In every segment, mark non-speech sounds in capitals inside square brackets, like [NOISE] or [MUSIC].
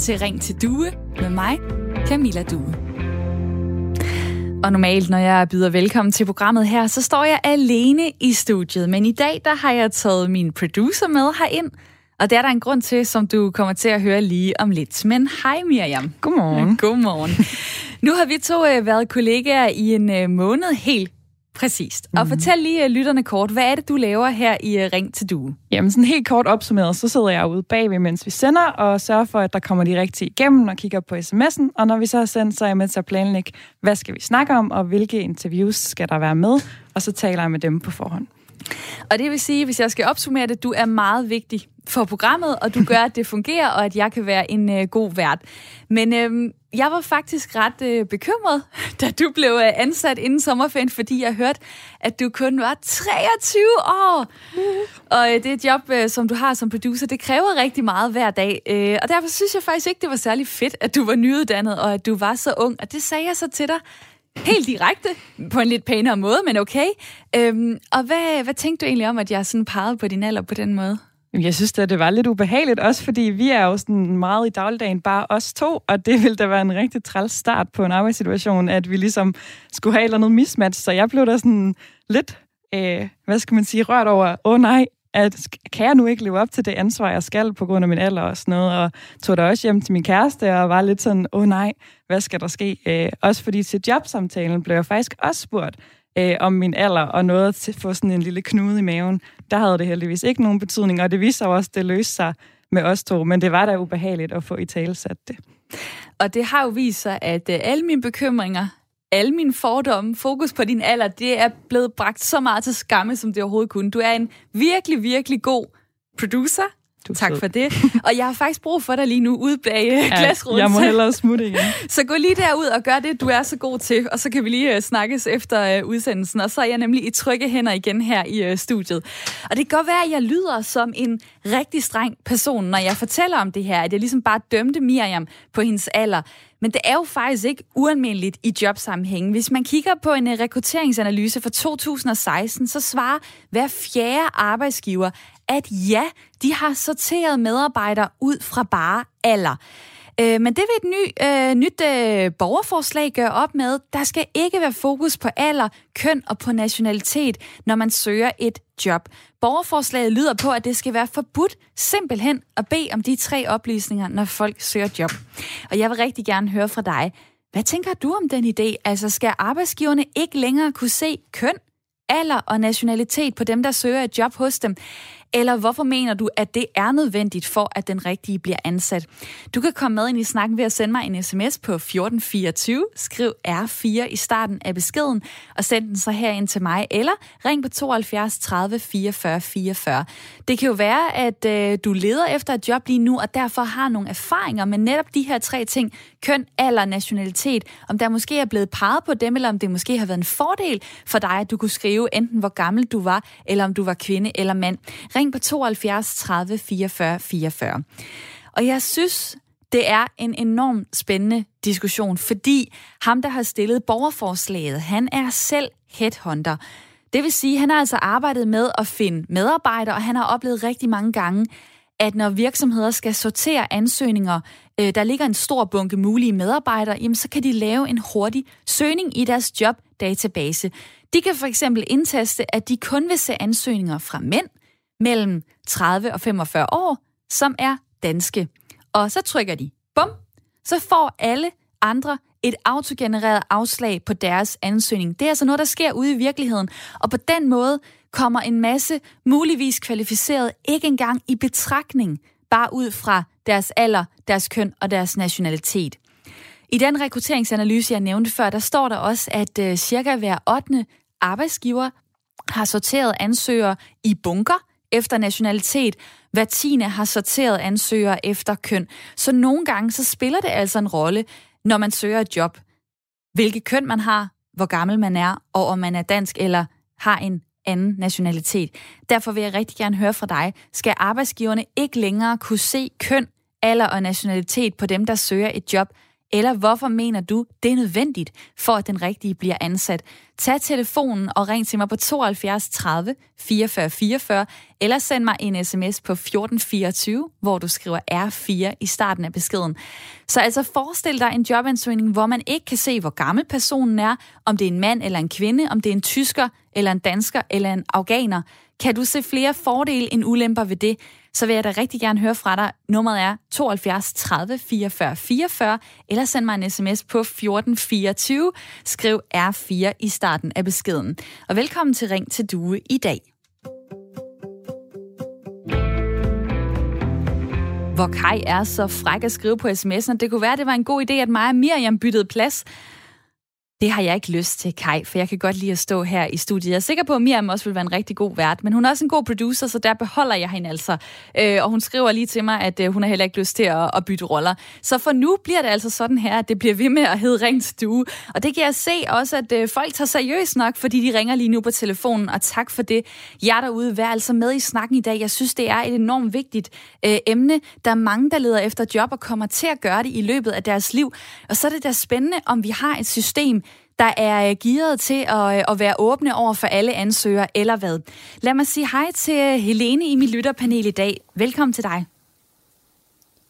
til Ring til Due med mig, Camilla Due. Og normalt, når jeg byder velkommen til programmet her, så står jeg alene i studiet. Men i dag, der har jeg taget min producer med herind. Og det er der en grund til, som du kommer til at høre lige om lidt. Men hej Miriam. Godmorgen. Godmorgen. Nu har vi to øh, været kollegaer i en øh, måned helt Præcist. Og mm. fortæl lige uh, lytterne kort, hvad er det, du laver her i uh, Ring til Due? Jamen sådan helt kort opsummeret, så sidder jeg ude bagved, mens vi sender, og sørger for, at der kommer de rigtige igennem, og kigger på sms'en. Og når vi så har sendt, så er jeg med til at planlægge, hvad skal vi snakke om, og hvilke interviews skal der være med, og så taler jeg med dem på forhånd. Og det vil sige, hvis jeg skal opsummere det, du er meget vigtig for programmet, og du gør, at det fungerer, og at jeg kan være en øh, god vært. Men øh, jeg var faktisk ret øh, bekymret, [LAUGHS] da du blev øh, ansat inden sommerferien, fordi jeg hørte, at du kun var 23 år. Mm. Og øh, det job, øh, som du har som producer, det kræver rigtig meget hver dag. Øh, og derfor synes jeg faktisk ikke, det var særlig fedt, at du var nyuddannet, og at du var så ung. Og det sagde jeg så til dig, helt direkte, på en lidt pænere måde, men okay. Øhm, og hvad, hvad tænkte du egentlig om, at jeg sådan pegede på din alder på den måde? Jeg synes da, det var lidt ubehageligt, også fordi vi er jo sådan meget i dagligdagen bare os to, og det ville da være en rigtig træls start på en arbejdssituation, at vi ligesom skulle have et eller andet mismatch, så jeg blev da sådan lidt, øh, hvad skal man sige, rørt over, åh oh, nej, at kan jeg nu ikke leve op til det ansvar, jeg skal på grund af min alder og sådan noget, og tog da også hjem til min kæreste og var lidt sådan, åh oh, nej, hvad skal der ske? Øh, også fordi til jobsamtalen blev jeg faktisk også spurgt, øh, om min alder og noget til at få sådan en lille knude i maven. Der havde det heldigvis ikke nogen betydning, og det viste sig også, at det løste sig med os to, men det var da ubehageligt at få i tale sat det. Og det har jo vist sig, at øh, alle mine bekymringer, alle mine fordomme, fokus på din alder, det er blevet bragt så meget til skamme, som det overhovedet kunne. Du er en virkelig, virkelig god producer, du tak for det. Og jeg har faktisk brug for dig lige nu ude bag øh, ja, glasruden. Jeg må hellere smutte igen. [LAUGHS] Så gå lige derud og gør det, du er så god til, og så kan vi lige uh, snakkes efter uh, udsendelsen. Og så er jeg nemlig i trygge hænder igen her i uh, studiet. Og det kan godt være, at jeg lyder som en rigtig streng person, når jeg fortæller om det her, at jeg ligesom bare dømte Miriam på hendes alder. Men det er jo faktisk ikke ualmindeligt i jobsammenhæng. Hvis man kigger på en rekrutteringsanalyse fra 2016, så svarer hver fjerde arbejdsgiver, at ja, de har sorteret medarbejdere ud fra bare alder. Øh, men det vil et ny, øh, nyt øh, borgerforslag gøre op med. Der skal ikke være fokus på alder, køn og på nationalitet, når man søger et job. Borgerforslaget lyder på, at det skal være forbudt simpelthen at bede om de tre oplysninger, når folk søger job. Og jeg vil rigtig gerne høre fra dig. Hvad tænker du om den idé? Altså skal arbejdsgiverne ikke længere kunne se køn, alder og nationalitet på dem, der søger et job hos dem? Eller hvorfor mener du, at det er nødvendigt for, at den rigtige bliver ansat? Du kan komme med ind i snakken ved at sende mig en sms på 1424. Skriv R4 i starten af beskeden, og send den så herind til mig, eller ring på 72 30 44 44. Det kan jo være, at øh, du leder efter et job lige nu, og derfor har nogle erfaringer med netop de her tre ting. Køn, alder, nationalitet. Om der måske er blevet peget på dem, eller om det måske har været en fordel for dig, at du kunne skrive enten hvor gammel du var, eller om du var kvinde eller mand. Ring på 72 30 44 44. Og jeg synes, det er en enorm spændende diskussion, fordi ham, der har stillet borgerforslaget, han er selv headhunter. Det vil sige, han har altså arbejdet med at finde medarbejdere, og han har oplevet rigtig mange gange, at når virksomheder skal sortere ansøgninger, øh, der ligger en stor bunke mulige medarbejdere, jamen så kan de lave en hurtig søgning i deres jobdatabase. De kan for eksempel indtaste, at de kun vil se ansøgninger fra mænd, mellem 30 og 45 år, som er danske. Og så trykker de bum, så får alle andre et autogenereret afslag på deres ansøgning. Det er altså noget, der sker ude i virkeligheden. Og på den måde kommer en masse muligvis kvalificeret ikke engang i betragtning, bare ud fra deres alder, deres køn og deres nationalitet. I den rekrutteringsanalyse, jeg nævnte før, der står der også, at øh, cirka hver 8. arbejdsgiver har sorteret ansøgere i bunker, efter nationalitet. Hver tiende har sorteret ansøgere efter køn. Så nogle gange så spiller det altså en rolle, når man søger et job. Hvilket køn man har, hvor gammel man er, og om man er dansk eller har en anden nationalitet. Derfor vil jeg rigtig gerne høre fra dig. Skal arbejdsgiverne ikke længere kunne se køn, alder og nationalitet på dem, der søger et job? Eller hvorfor mener du, det er nødvendigt for, at den rigtige bliver ansat? Tag telefonen og ring til mig på 72 30 44 44, eller send mig en sms på 1424, hvor du skriver R4 i starten af beskeden. Så altså forestil dig en jobansøgning, hvor man ikke kan se, hvor gammel personen er, om det er en mand eller en kvinde, om det er en tysker eller en dansker eller en afghaner. Kan du se flere fordele end ulemper ved det, så vil jeg da rigtig gerne høre fra dig. Nummeret er 72 30 44 44, eller send mig en sms på 1424. Skriv R4 i starten starten af beskeden. Og velkommen til Ring til Due i dag. Hvor Kai er så fræk at skrive på sms'en. Det kunne være, det var en god idé, at mig og Miriam byttede plads. Det har jeg ikke lyst til, Kai, for jeg kan godt lide at stå her i studiet. Jeg er sikker på, at Miriam også vil være en rigtig god vært, men hun er også en god producer, så der beholder jeg hende altså. Øh, og hun skriver lige til mig, at øh, hun har heller ikke lyst til at, at bytte roller. Så for nu bliver det altså sådan her, at det bliver ved med at hedde Ring Stue. Og det kan jeg se også, at øh, folk tager seriøst nok, fordi de ringer lige nu på telefonen, og tak for det. Jeg derude, vær altså med i snakken i dag. Jeg synes, det er et enormt vigtigt øh, emne. Der er mange, der leder efter job og kommer til at gøre det i løbet af deres liv. Og så er det da spændende, om vi har et system, der er øh, gearet til at, øh, at være åbne over for alle ansøgere, eller hvad? Lad mig sige hej til Helene i mit lytterpanel i dag. Velkommen til dig.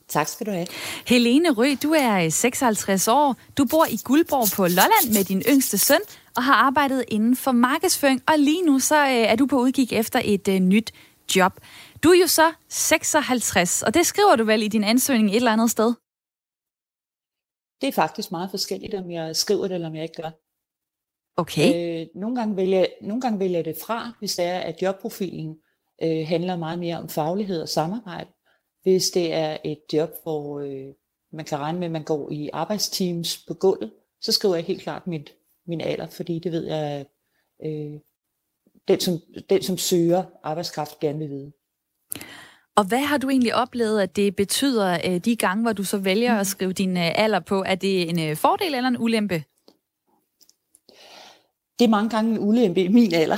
Tak skal du have. Helene Rø, du er 56 øh, år. Du bor i Guldborg på Lolland med din yngste søn og har arbejdet inden for markedsføring. Og lige nu så er du på udkig efter et uh, nyt job. Du er jo så 56, og det skriver du vel i din ansøgning et eller andet sted? Det er faktisk meget forskelligt, om jeg skriver det, eller om jeg ikke gør. Okay. Øh, nogle, gange vælger, nogle gange vælger jeg det fra, hvis det er, at jobprofilen øh, handler meget mere om faglighed og samarbejde. Hvis det er et job, hvor øh, man kan regne med, at man går i arbejdsteams på gulvet, så skriver jeg helt klart mit, min alder, fordi det ved jeg, øh, den, som, den som søger arbejdskraft gerne vil vide. Og hvad har du egentlig oplevet, at det betyder øh, de gange, hvor du så vælger at skrive din øh, alder på? Er det en øh, fordel eller en ulempe? Det er mange gange en ulempe i min alder,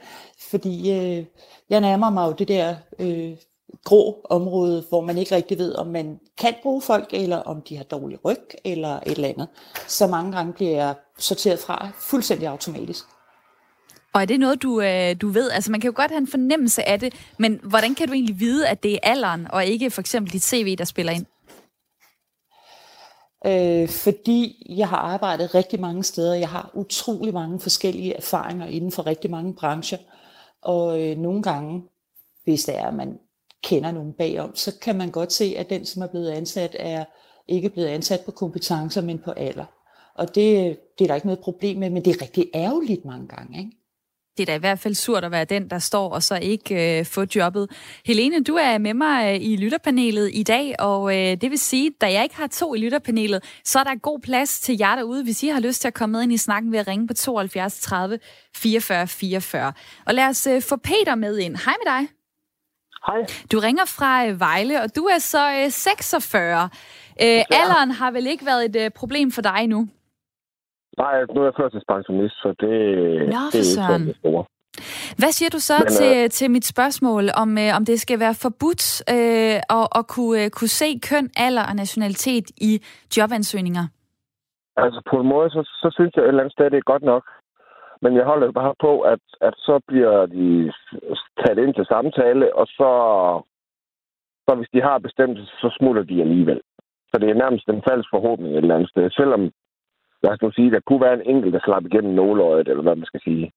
[LAUGHS] fordi øh, jeg nærmer mig jo det der øh, grå område, hvor man ikke rigtig ved, om man kan bruge folk, eller om de har dårlig ryg, eller et eller andet. Så mange gange bliver jeg sorteret fra fuldstændig automatisk. Og er det noget, du, øh, du ved? Altså, man kan jo godt have en fornemmelse af det, men hvordan kan du egentlig vide, at det er alderen, og ikke for eksempel dit CV, der spiller ind? Øh, fordi jeg har arbejdet rigtig mange steder. Jeg har utrolig mange forskellige erfaringer inden for rigtig mange brancher. Og øh, nogle gange, hvis det er, at man kender nogen bagom, så kan man godt se, at den, som er blevet ansat, er ikke blevet ansat på kompetencer, men på alder. Og det, det er der ikke noget problem med, men det er rigtig ærgerligt mange gange. Ikke? Det er da i hvert fald surt at være den, der står og så ikke øh, få jobbet. Helene, du er med mig øh, i lytterpanelet i dag, og øh, det vil sige, da jeg ikke har to i lytterpanelet, så er der god plads til jer derude, hvis I har lyst til at komme med ind i snakken ved at ringe på 72 30 44 44. Og lad os øh, få Peter med ind. Hej med dig. Hej. Du ringer fra øh, Vejle, og du er så øh, 46. Øh, alderen har vel ikke været et øh, problem for dig nu? Nej, nu er jeg førtidspensionist, så det, Nå, det er ikke sådan det store. Hvad siger du så Men, til, øh, til mit spørgsmål, om, øh, om det skal være forbudt øh, at, at kunne, øh, kunne se køn, alder og nationalitet i jobansøgninger? Altså på en måde, så, så synes jeg et eller andet sted, det er godt nok. Men jeg holder bare på, at, at så bliver de taget ind til samtale, og så, så hvis de har bestemt så smutter de alligevel. Så det er nærmest en falsk forhåbning et eller andet sted. Selvom lad os nu sige, der kunne være en enkelt, der slap igennem nåløjet, eller hvad man skal sige.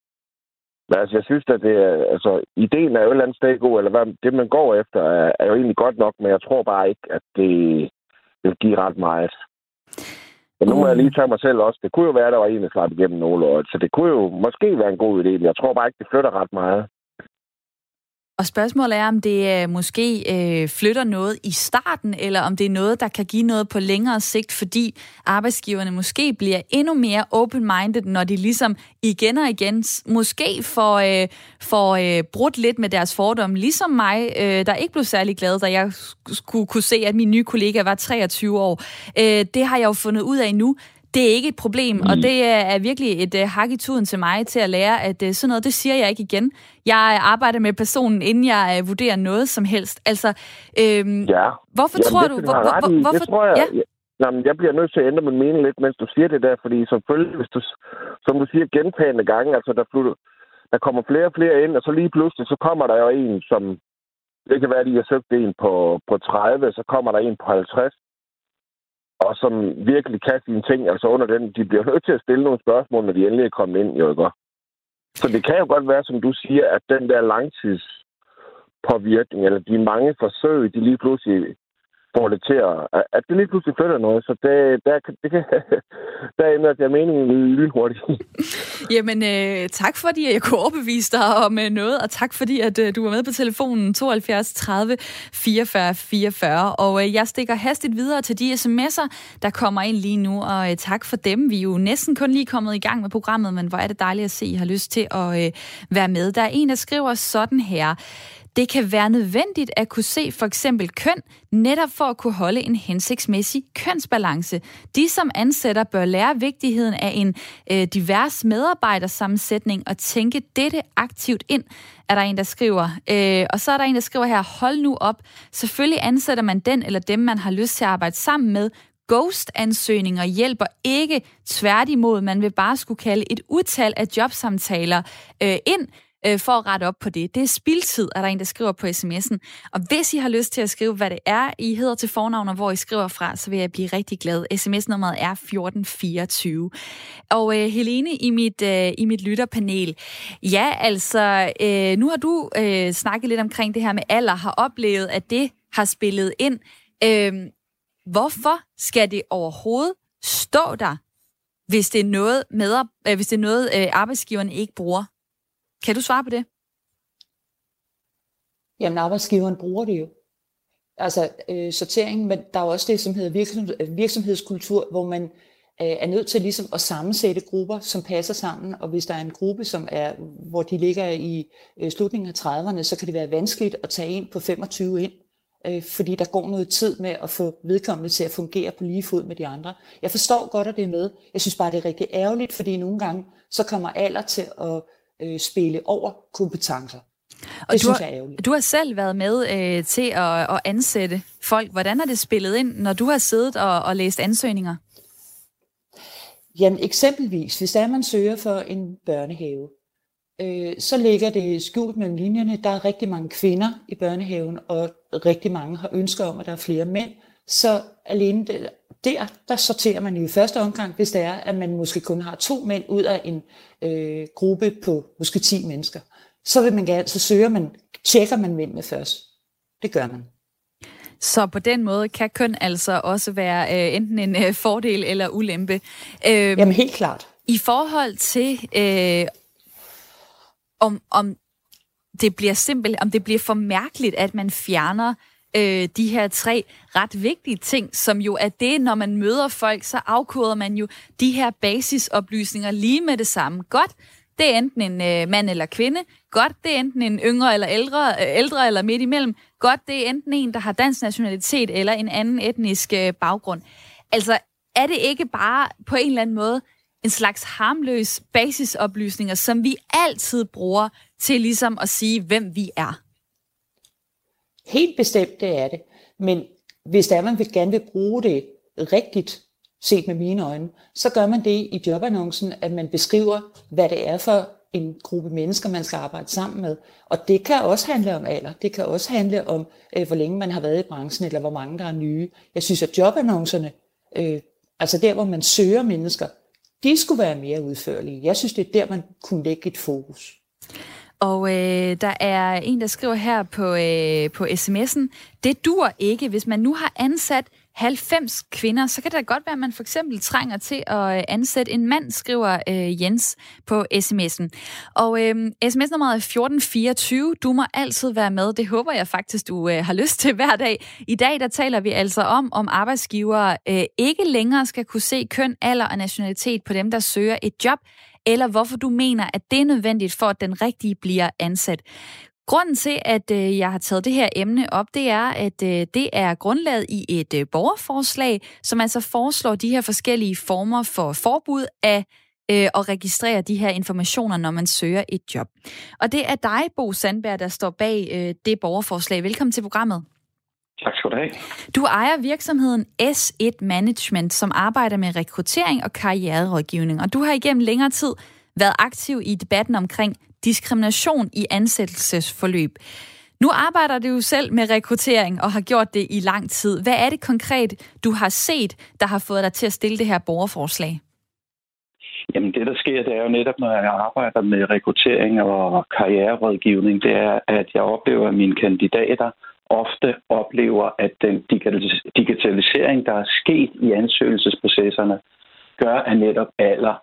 Men altså, jeg synes, at det er, altså, ideen er jo et eller andet sted god, eller hvad, det, man går efter, er, er jo egentlig godt nok, men jeg tror bare ikke, at det, det vil give ret meget. Men nu må jeg lige tage mig selv også. Det kunne jo være, at der var en, der slap igennem nåløjet, så det kunne jo måske være en god idé, men jeg tror bare ikke, det flytter ret meget. Og spørgsmålet er, om det øh, måske øh, flytter noget i starten, eller om det er noget, der kan give noget på længere sigt, fordi arbejdsgiverne måske bliver endnu mere open-minded, når de ligesom igen og igen måske får, øh, får øh, brudt lidt med deres fordomme, ligesom mig, øh, der ikke blev særlig glad, da jeg skulle kunne se, at min nye kollega var 23 år. Øh, det har jeg jo fundet ud af nu det er ikke et problem, mm. og det er virkelig et uh, hak i tuden til mig til at lære, at uh, sådan noget, det siger jeg ikke igen. Jeg arbejder med personen, inden jeg uh, vurderer noget som helst. Altså, øhm, ja. hvorfor Jamen, tror du... Hvor, hvor, hvor, hvorfor, det tror jeg, ja. Nej, men jeg bliver nødt til at ændre min mening lidt, mens du siger det der, fordi selvfølgelig, hvis du, som du siger, gentagende gange, altså der, flytter, der kommer flere og flere ind, og så lige pludselig, så kommer der jo en, som, det kan være, at de har søgt en på, på 30, så kommer der en på 50, og som virkelig kan sine ting, altså under den, de bliver nødt til at stille nogle spørgsmål, når de endelig er kommet ind, jo ikke? Så det kan jo godt være, som du siger, at den der langtidspåvirkning, eller de mange forsøg, de lige pludselig får det til at, at det lige pludselig flytter noget. Så det, der, det kan, [LAUGHS] der ændrer jeg meningen lynhurtigt. [LAUGHS] Jamen, øh, tak fordi jeg kunne overbevise dig om øh, noget, og tak fordi at øh, du var med på telefonen 72 30 44 44. Og øh, jeg stikker hastigt videre til de sms'er, der kommer ind lige nu, og øh, tak for dem. Vi er jo næsten kun lige kommet i gang med programmet, men hvor er det dejligt at se, I har lyst til at øh, være med. Der er en, der skriver sådan her. Det kan være nødvendigt at kunne se for eksempel køn, netop for at kunne holde en hensigtsmæssig kønsbalance. De, som ansætter, bør lære vigtigheden af en øh, divers medarbejdersammensætning og tænke dette aktivt ind, er der en, der skriver. Øh, og så er der en, der skriver her, hold nu op. Selvfølgelig ansætter man den eller dem, man har lyst til at arbejde sammen med. Ghost-ansøgninger hjælper ikke. Tværtimod, man vil bare skulle kalde et utal af jobsamtaler øh, ind, øh, for at rette op på det. Det er spildtid, er der en, der skriver på sms'en. Og hvis I har lyst til at skrive, hvad det er, I hedder til fornavn, og hvor I skriver fra, så vil jeg blive rigtig glad. SMS-nummeret er 1424. Og øh, Helene, i mit, øh, i mit lytterpanel, ja, altså, øh, nu har du øh, snakket lidt omkring det her med alder, har oplevet, at det har spillet ind. Øh, hvorfor skal det overhovedet stå der, hvis det er noget, med, øh, hvis det er noget øh, arbejdsgiverne ikke bruger? Kan du svare på det? Jamen, arbejdsgiveren bruger det jo. Altså øh, sortering, men der er også det, som hedder virksomhed, øh, virksomhedskultur, hvor man øh, er nødt til ligesom at sammensætte grupper, som passer sammen, og hvis der er en gruppe, som er, hvor de ligger i øh, slutningen af 30'erne, så kan det være vanskeligt at tage en på 25 ind, øh, fordi der går noget tid med at få vedkommende til at fungere på lige fod med de andre. Jeg forstår godt, at det er med. Jeg synes bare, det er rigtig ærgerligt, fordi nogle gange, så kommer alder til at øh, spille over kompetencer. Og det du, synes jeg er ærgerligt. Du har selv været med øh, til at, at ansætte folk. Hvordan har det spillet ind, når du har siddet og, og læst ansøgninger? Jamen eksempelvis, hvis der man søger for en børnehave, øh, så ligger det skjult mellem linjerne. Der er rigtig mange kvinder i børnehaven, og rigtig mange har ønsker om, at der er flere mænd. Så alene der, der sorterer man jo i første omgang, hvis det er, at man måske kun har to mænd ud af en øh, gruppe på måske 10 mennesker. Så vil man gerne, så søger man, tjekker man mændene først. Det gør man. Så på den måde kan køn altså også være øh, enten en øh, fordel eller ulempe. Øh, Jamen helt klart. I forhold til, øh, om, om det bliver simpelt, om det bliver for mærkeligt, at man fjerner øh, de her tre ret vigtige ting, som jo er det, når man møder folk, så afkoder man jo de her basisoplysninger lige med det samme. Godt, det er enten en øh, mand eller kvinde. Godt, det er enten en yngre eller ældre, øh, ældre eller midt imellem. Godt, det er enten en, der har dansk nationalitet eller en anden etnisk øh, baggrund. Altså, er det ikke bare på en eller anden måde en slags harmløs basisoplysninger, som vi altid bruger til ligesom at sige, hvem vi er? Helt bestemt, det er det. Men hvis der man vil gerne vil bruge det rigtigt, set med mine øjne, så gør man det i jobannoncen, at man beskriver, hvad det er for en gruppe mennesker, man skal arbejde sammen med. Og det kan også handle om alder. Det kan også handle om, øh, hvor længe man har været i branchen, eller hvor mange der er nye. Jeg synes, at jobannoncerne, øh, altså der, hvor man søger mennesker, de skulle være mere udførlige. Jeg synes, det er der, man kunne lægge et fokus. Og øh, der er en, der skriver her på, øh, på sms'en, det dur ikke, hvis man nu har ansat 90 kvinder, så kan det da godt være, at man for eksempel trænger til at øh, ansætte en mand, skriver øh, Jens på sms'en. Og øh, sms-nummeret er 1424. Du må altid være med. Det håber jeg faktisk, du øh, har lyst til hver dag. I dag der taler vi altså om, om arbejdsgivere øh, ikke længere skal kunne se køn, alder og nationalitet på dem, der søger et job, eller hvorfor du mener, at det er nødvendigt for, at den rigtige bliver ansat. Grunden til, at øh, jeg har taget det her emne op, det er, at øh, det er grundlaget i et øh, borgerforslag, som altså foreslår de her forskellige former for forbud af øh, og registrere de her informationer, når man søger et job. Og det er dig, Bo Sandberg, der står bag øh, det borgerforslag. Velkommen til programmet. Tak skal du have. Du ejer virksomheden S1 Management, som arbejder med rekruttering og karriererådgivning. Og du har igennem længere tid været aktiv i debatten omkring diskrimination i ansættelsesforløb. Nu arbejder du jo selv med rekruttering og har gjort det i lang tid. Hvad er det konkret, du har set, der har fået dig til at stille det her borgerforslag? Jamen det, der sker, det er jo netop, når jeg arbejder med rekruttering og karriererådgivning, det er, at jeg oplever, at mine kandidater ofte oplever, at den digitalisering, der er sket i ansøgelsesprocesserne, gør, at netop alder,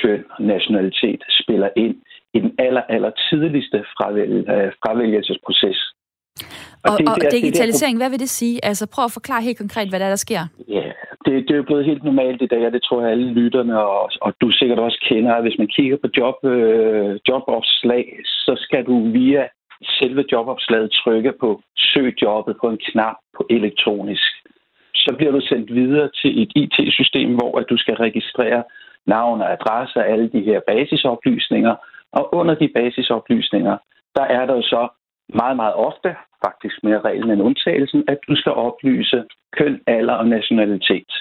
køn og nationalitet spiller ind i den aller, aller tidligste øh, fravælgelsesproces. Og, og, det, og det, digitalisering, det der, hvad vil det sige? Altså prøv at forklare helt konkret, hvad der, er, der sker. Ja, det, det er jo blevet helt normalt i dag, og det tror jeg alle lytterne, og, og du sikkert også kender, at hvis man kigger på job, øh, jobopslag, så skal du via selve jobopslaget trykke på søg jobbet på en knap på elektronisk. Så bliver du sendt videre til et IT-system, hvor at du skal registrere navn og adresse og alle de her basisoplysninger. Og under de basisoplysninger, der er der jo så meget, meget ofte, faktisk mere reglen end undtagelsen, at du skal oplyse køn, alder og nationalitet.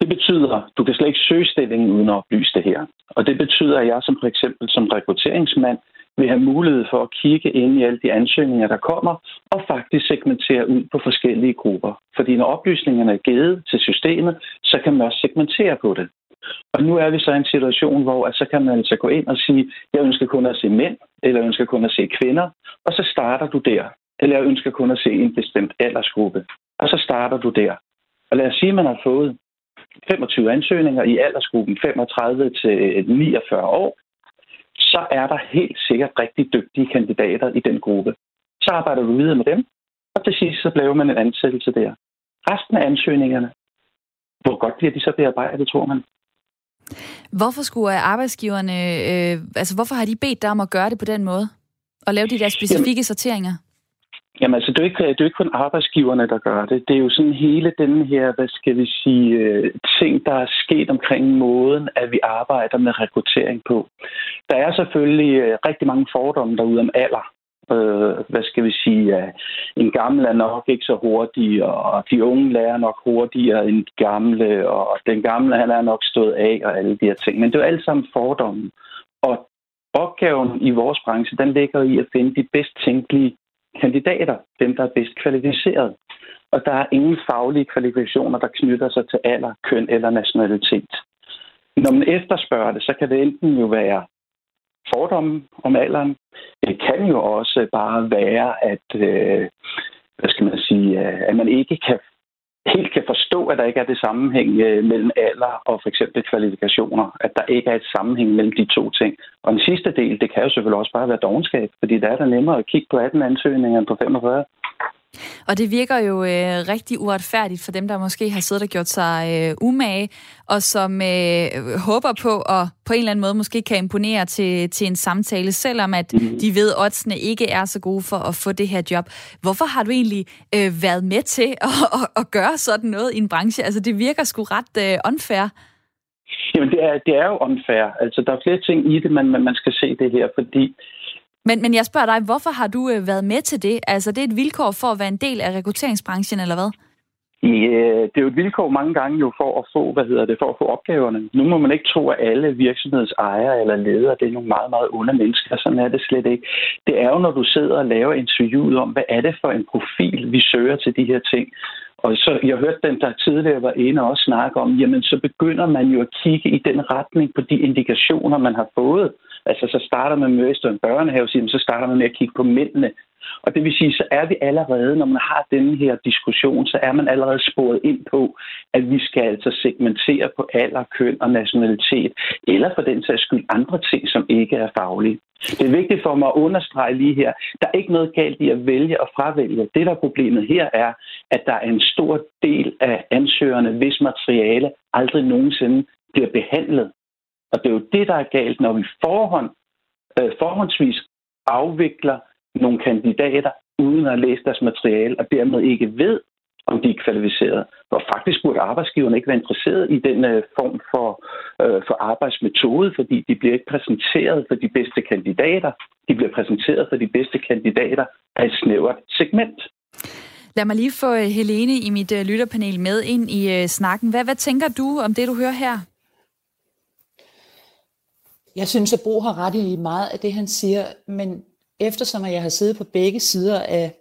Det betyder, at du kan slet ikke søge stillingen uden at oplyse det her. Og det betyder, at jeg som for eksempel som rekrutteringsmand vil have mulighed for at kigge ind i alle de ansøgninger, der kommer, og faktisk segmentere ud på forskellige grupper. Fordi når oplysningerne er givet til systemet, så kan man også segmentere på det. Og nu er vi så i en situation, hvor at så kan man altså gå ind og sige, jeg ønsker kun at se mænd, eller jeg ønsker kun at se kvinder, og så starter du der. Eller jeg ønsker kun at se en bestemt aldersgruppe, og så starter du der. Og lad os sige, at man har fået 25 ansøgninger i aldersgruppen 35 til 49 år, så er der helt sikkert rigtig dygtige kandidater i den gruppe. Så arbejder du videre med dem, og til sidst så laver man en ansættelse der. Resten af ansøgningerne, hvor godt bliver de så bearbejdet, tror man? Hvorfor skulle arbejdsgiverne, øh, altså hvorfor har de bedt dig om at gøre det på den måde? Og lave de der specifikke Jamen, sorteringer? Jamen altså, det er, ikke, det er ikke kun arbejdsgiverne, der gør det. Det er jo sådan hele den her, hvad skal vi sige, øh, ting, der er sket omkring måden, at vi arbejder med rekruttering på. Der er selvfølgelig øh, rigtig mange fordomme derude om alder. Øh, hvad skal vi sige, at en gammel er nok ikke så hurtig, og de unge lærer nok hurtigere end de gamle, og den gamle han er nok stået af, og alle de her ting. Men det er jo alt sammen fordomme. Og opgaven i vores branche, den ligger i at finde de bedst tænkelige kandidater, dem der er bedst kvalificeret. Og der er ingen faglige kvalifikationer, der knytter sig til alder, køn eller nationalitet. Når man efterspørger det, så kan det enten jo være fordomme om alderen. Det kan jo også bare være, at, øh, hvad skal man sige, øh, at man ikke kan helt kan forstå, at der ikke er det sammenhæng øh, mellem alder og for eksempel kvalifikationer. At der ikke er et sammenhæng mellem de to ting. Og den sidste del, det kan jo selvfølgelig også bare være dogenskab, fordi der er der nemmere at kigge på 18 ansøgninger end på 45. Og det virker jo øh, rigtig uretfærdigt for dem, der måske har siddet og gjort sig øh, umage, og som øh, håber på at på en eller anden måde måske kan imponere til, til en samtale, selvom at mm. de ved, at oddsene ikke er så gode for at få det her job. Hvorfor har du egentlig øh, været med til [LAUGHS] at, at, at gøre sådan noget i en branche? Altså, det virker sgu ret øh, unfair. Jamen, det er, det er jo unfair. Altså, der er flere ting i det, man, man skal se det her, fordi men, men jeg spørger dig, hvorfor har du øh, været med til det? Altså, det er et vilkår for at være en del af rekrutteringsbranchen, eller hvad? Ja, øh, det er jo et vilkår mange gange jo for at få, hvad hedder det, for at få opgaverne. Nu må man ikke tro, at alle virksomhedsejere eller ledere, det er nogle meget, meget onde mennesker. Sådan er det slet ikke. Det er jo, når du sidder og laver interviewet om, hvad er det for en profil, vi søger til de her ting. Og så, jeg hørte den, der tidligere var inde og også snakke om, jamen så begynder man jo at kigge i den retning på de indikationer, man har fået. Altså, så starter man med at Børnehave, børnehave, så starter man med at kigge på mændene. Og det vil sige, så er vi allerede, når man har denne her diskussion, så er man allerede sporet ind på, at vi skal altså segmentere på alder, køn og nationalitet, eller for den sags skyld andre ting, som ikke er faglige. Det er vigtigt for mig at understrege lige her, der er ikke noget galt i at vælge og fravælge. Det, der er problemet her, er, at der er en stor del af ansøgerne, hvis materiale aldrig nogensinde bliver behandlet og det er jo det, der er galt, når vi forhånd, øh, forhåndsvis afvikler nogle kandidater uden at læse deres materiale, og dermed ikke ved, om de er kvalificerede. Og faktisk burde arbejdsgiverne ikke være interesseret i den øh, form for, øh, for arbejdsmetode, fordi de bliver ikke præsenteret for de bedste kandidater. De bliver præsenteret for de bedste kandidater af et snævert segment. Lad mig lige få øh, Helene i mit uh, lytterpanel med ind i uh, snakken. Hvad, hvad tænker du om det, du hører her? Jeg synes, at Bro har ret i meget af det, han siger, men eftersom jeg har siddet på begge sider af,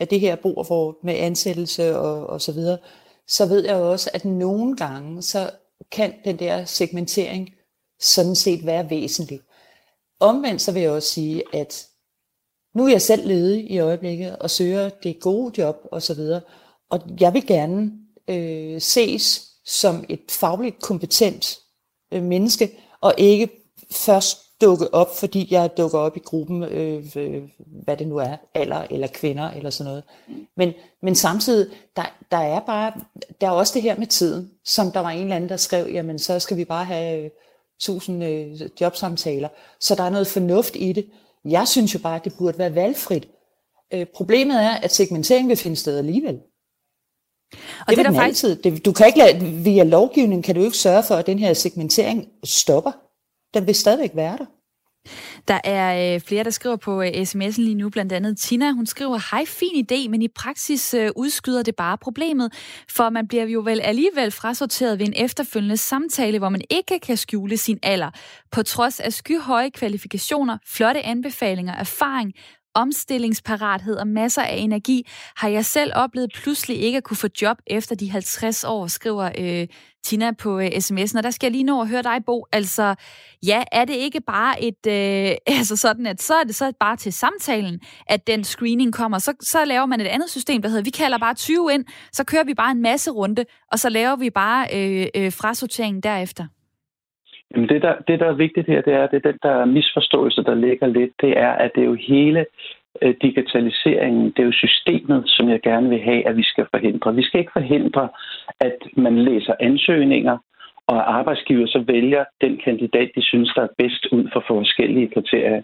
af det her bord for, med ansættelse og, og så videre, så ved jeg også, at nogle gange, så kan den der segmentering sådan set være væsentlig. Omvendt så vil jeg også sige, at nu er jeg selv ledig i øjeblikket og søger det gode job og så videre, og jeg vil gerne øh, ses som et fagligt kompetent øh, menneske, og ikke først dukke op, fordi jeg dukker op i gruppen, øh, øh, hvad det nu er, alder eller kvinder eller sådan noget. Men, men samtidig, der, der er bare, der er også det her med tiden, som der var en eller anden, der skrev, jamen så skal vi bare have øh, tusind øh, jobsamtaler. Så der er noget fornuft i det. Jeg synes jo bare, at det burde være valgfrit. Øh, problemet er, at segmentering vil finde sted alligevel. Og det, det er der faktisk... altid. Det, du kan ikke lade, via lovgivning kan du ikke sørge for, at den her segmentering stopper den vil stadigvæk være der. Der er øh, flere, der skriver på øh, sms'en lige nu, blandt andet Tina. Hun skriver, hej, fin idé, men i praksis øh, udskyder det bare problemet, for man bliver jo vel alligevel frasorteret ved en efterfølgende samtale, hvor man ikke kan skjule sin alder. På trods af skyhøje kvalifikationer, flotte anbefalinger, erfaring omstillingsparathed og masser af energi, har jeg selv oplevet pludselig ikke at kunne få job efter de 50 år, skriver øh, Tina på øh, sms'en. Og der skal jeg lige nå at høre dig, Bo. Altså, ja, er det ikke bare et, øh, [LAUGHS] altså sådan, at så er det så bare til samtalen, at den screening kommer. Så, så laver man et andet system, der hedder, vi kalder bare 20 ind, så kører vi bare en masse runde, og så laver vi bare øh, øh, frasorteringen derefter. Jamen det, der, det, der er vigtigt her, det er, det er den der misforståelse, der ligger lidt, det er, at det er jo hele øh, digitaliseringen, det er jo systemet, som jeg gerne vil have, at vi skal forhindre. Vi skal ikke forhindre, at man læser ansøgninger, og arbejdsgiver så vælger den kandidat, de synes, der er bedst ud for forskellige kriterier.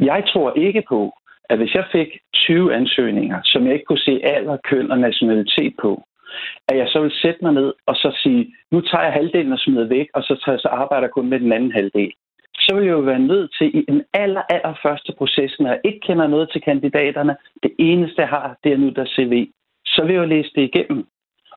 Jeg tror ikke på, at hvis jeg fik 20 ansøgninger, som jeg ikke kunne se alder, køn og nationalitet på, at jeg så vil sætte mig ned og så sige, nu tager jeg halvdelen og smider væk, og så, tager jeg så arbejder kun med den anden halvdel. Så vil jeg jo være nødt til i den aller, aller første proces, når jeg ikke kender noget til kandidaterne, det eneste jeg har, det er nu der CV, så vil jeg jo læse det igennem.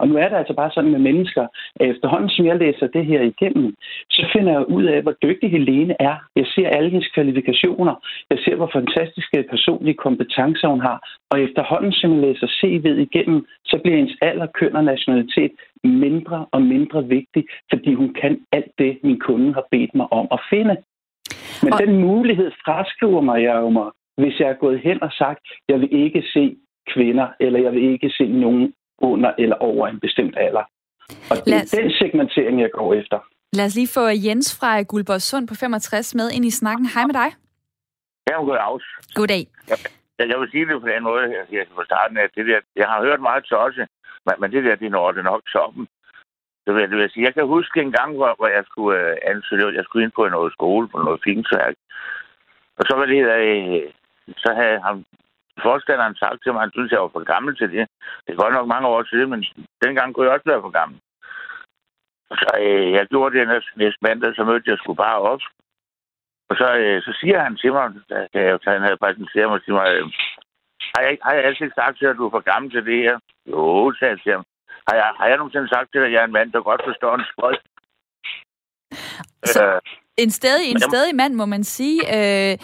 Og nu er det altså bare sådan med mennesker, at efterhånden som jeg læser det her igennem, så finder jeg ud af, hvor dygtig Helene er. Jeg ser alle hendes kvalifikationer. Jeg ser, hvor fantastiske personlige kompetencer hun har. Og efterhånden som jeg læser CV'et igennem, så bliver hendes alder, køn og nationalitet mindre og mindre vigtig, fordi hun kan alt det, min kunde har bedt mig om at finde. Men og... den mulighed fraskriver mig jeg jo mig, hvis jeg er gået hen og sagt, jeg vil ikke se kvinder, eller jeg vil ikke se nogen under eller over en bestemt alder. Og det er os... den segmentering, jeg går efter. Lad os lige få Jens fra Guldborgsund på 65 med ind i snakken. Hej med dig. Ja, goddag. Goddag. Ja, jeg vil sige det på den måde, jeg fra starten, at det der, jeg har hørt meget til også, men, men det der, det når det nok toppen. Så vil jeg, det vil sige, jeg kan huske en gang, hvor, hvor jeg skulle uh, ansøge, jeg skulle ind på noget skole, på noget finsværk. Og så var det, uh, så havde ham, forstanderen sagt til mig, at han synes, jeg var for gammel til det. Det er godt nok mange år siden, men dengang kunne jeg også være for gammel. Så øh, jeg gjorde det næste, næste mandag, så mødte jeg sgu bare op. Og så, øh, så siger han til mig, da jeg, han havde præsenteret mig til mig, øh, har, jeg, har jeg altid sagt til dig, at du er for gammel til det her? Jo, sagde jeg til ham. Har jeg, har jeg nogensinde sagt til dig, at jeg er en mand, der godt forstår en sprøjt? Så, øh, en stadig, en stadig mand, må man sige. Øh,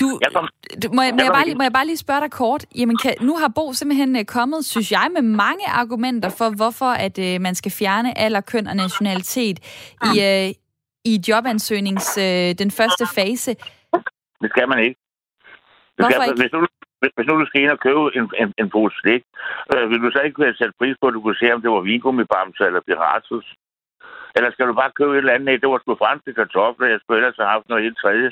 du, kom, du, må, jeg, må, jeg bare lige, må jeg bare lige spørge dig kort? Jamen, kan, nu har Bo simpelthen øh, kommet, synes jeg, med mange argumenter for, hvorfor at øh, man skal fjerne alder, køn og nationalitet i, øh, i jobansøgnings øh, den første fase. Det skal man ikke. Det hvorfor skal, ikke? Hvis du, hvis nu du skal ind og købe en, en, en pose slik, øh, vil du så ikke kunne sætte pris på, at du kunne se, om det var vingummibamser eller piratus? Eller skal du bare købe et eller andet? Nej, det var sgu franske kartofler. Jeg skulle ellers have haft noget helt tredje.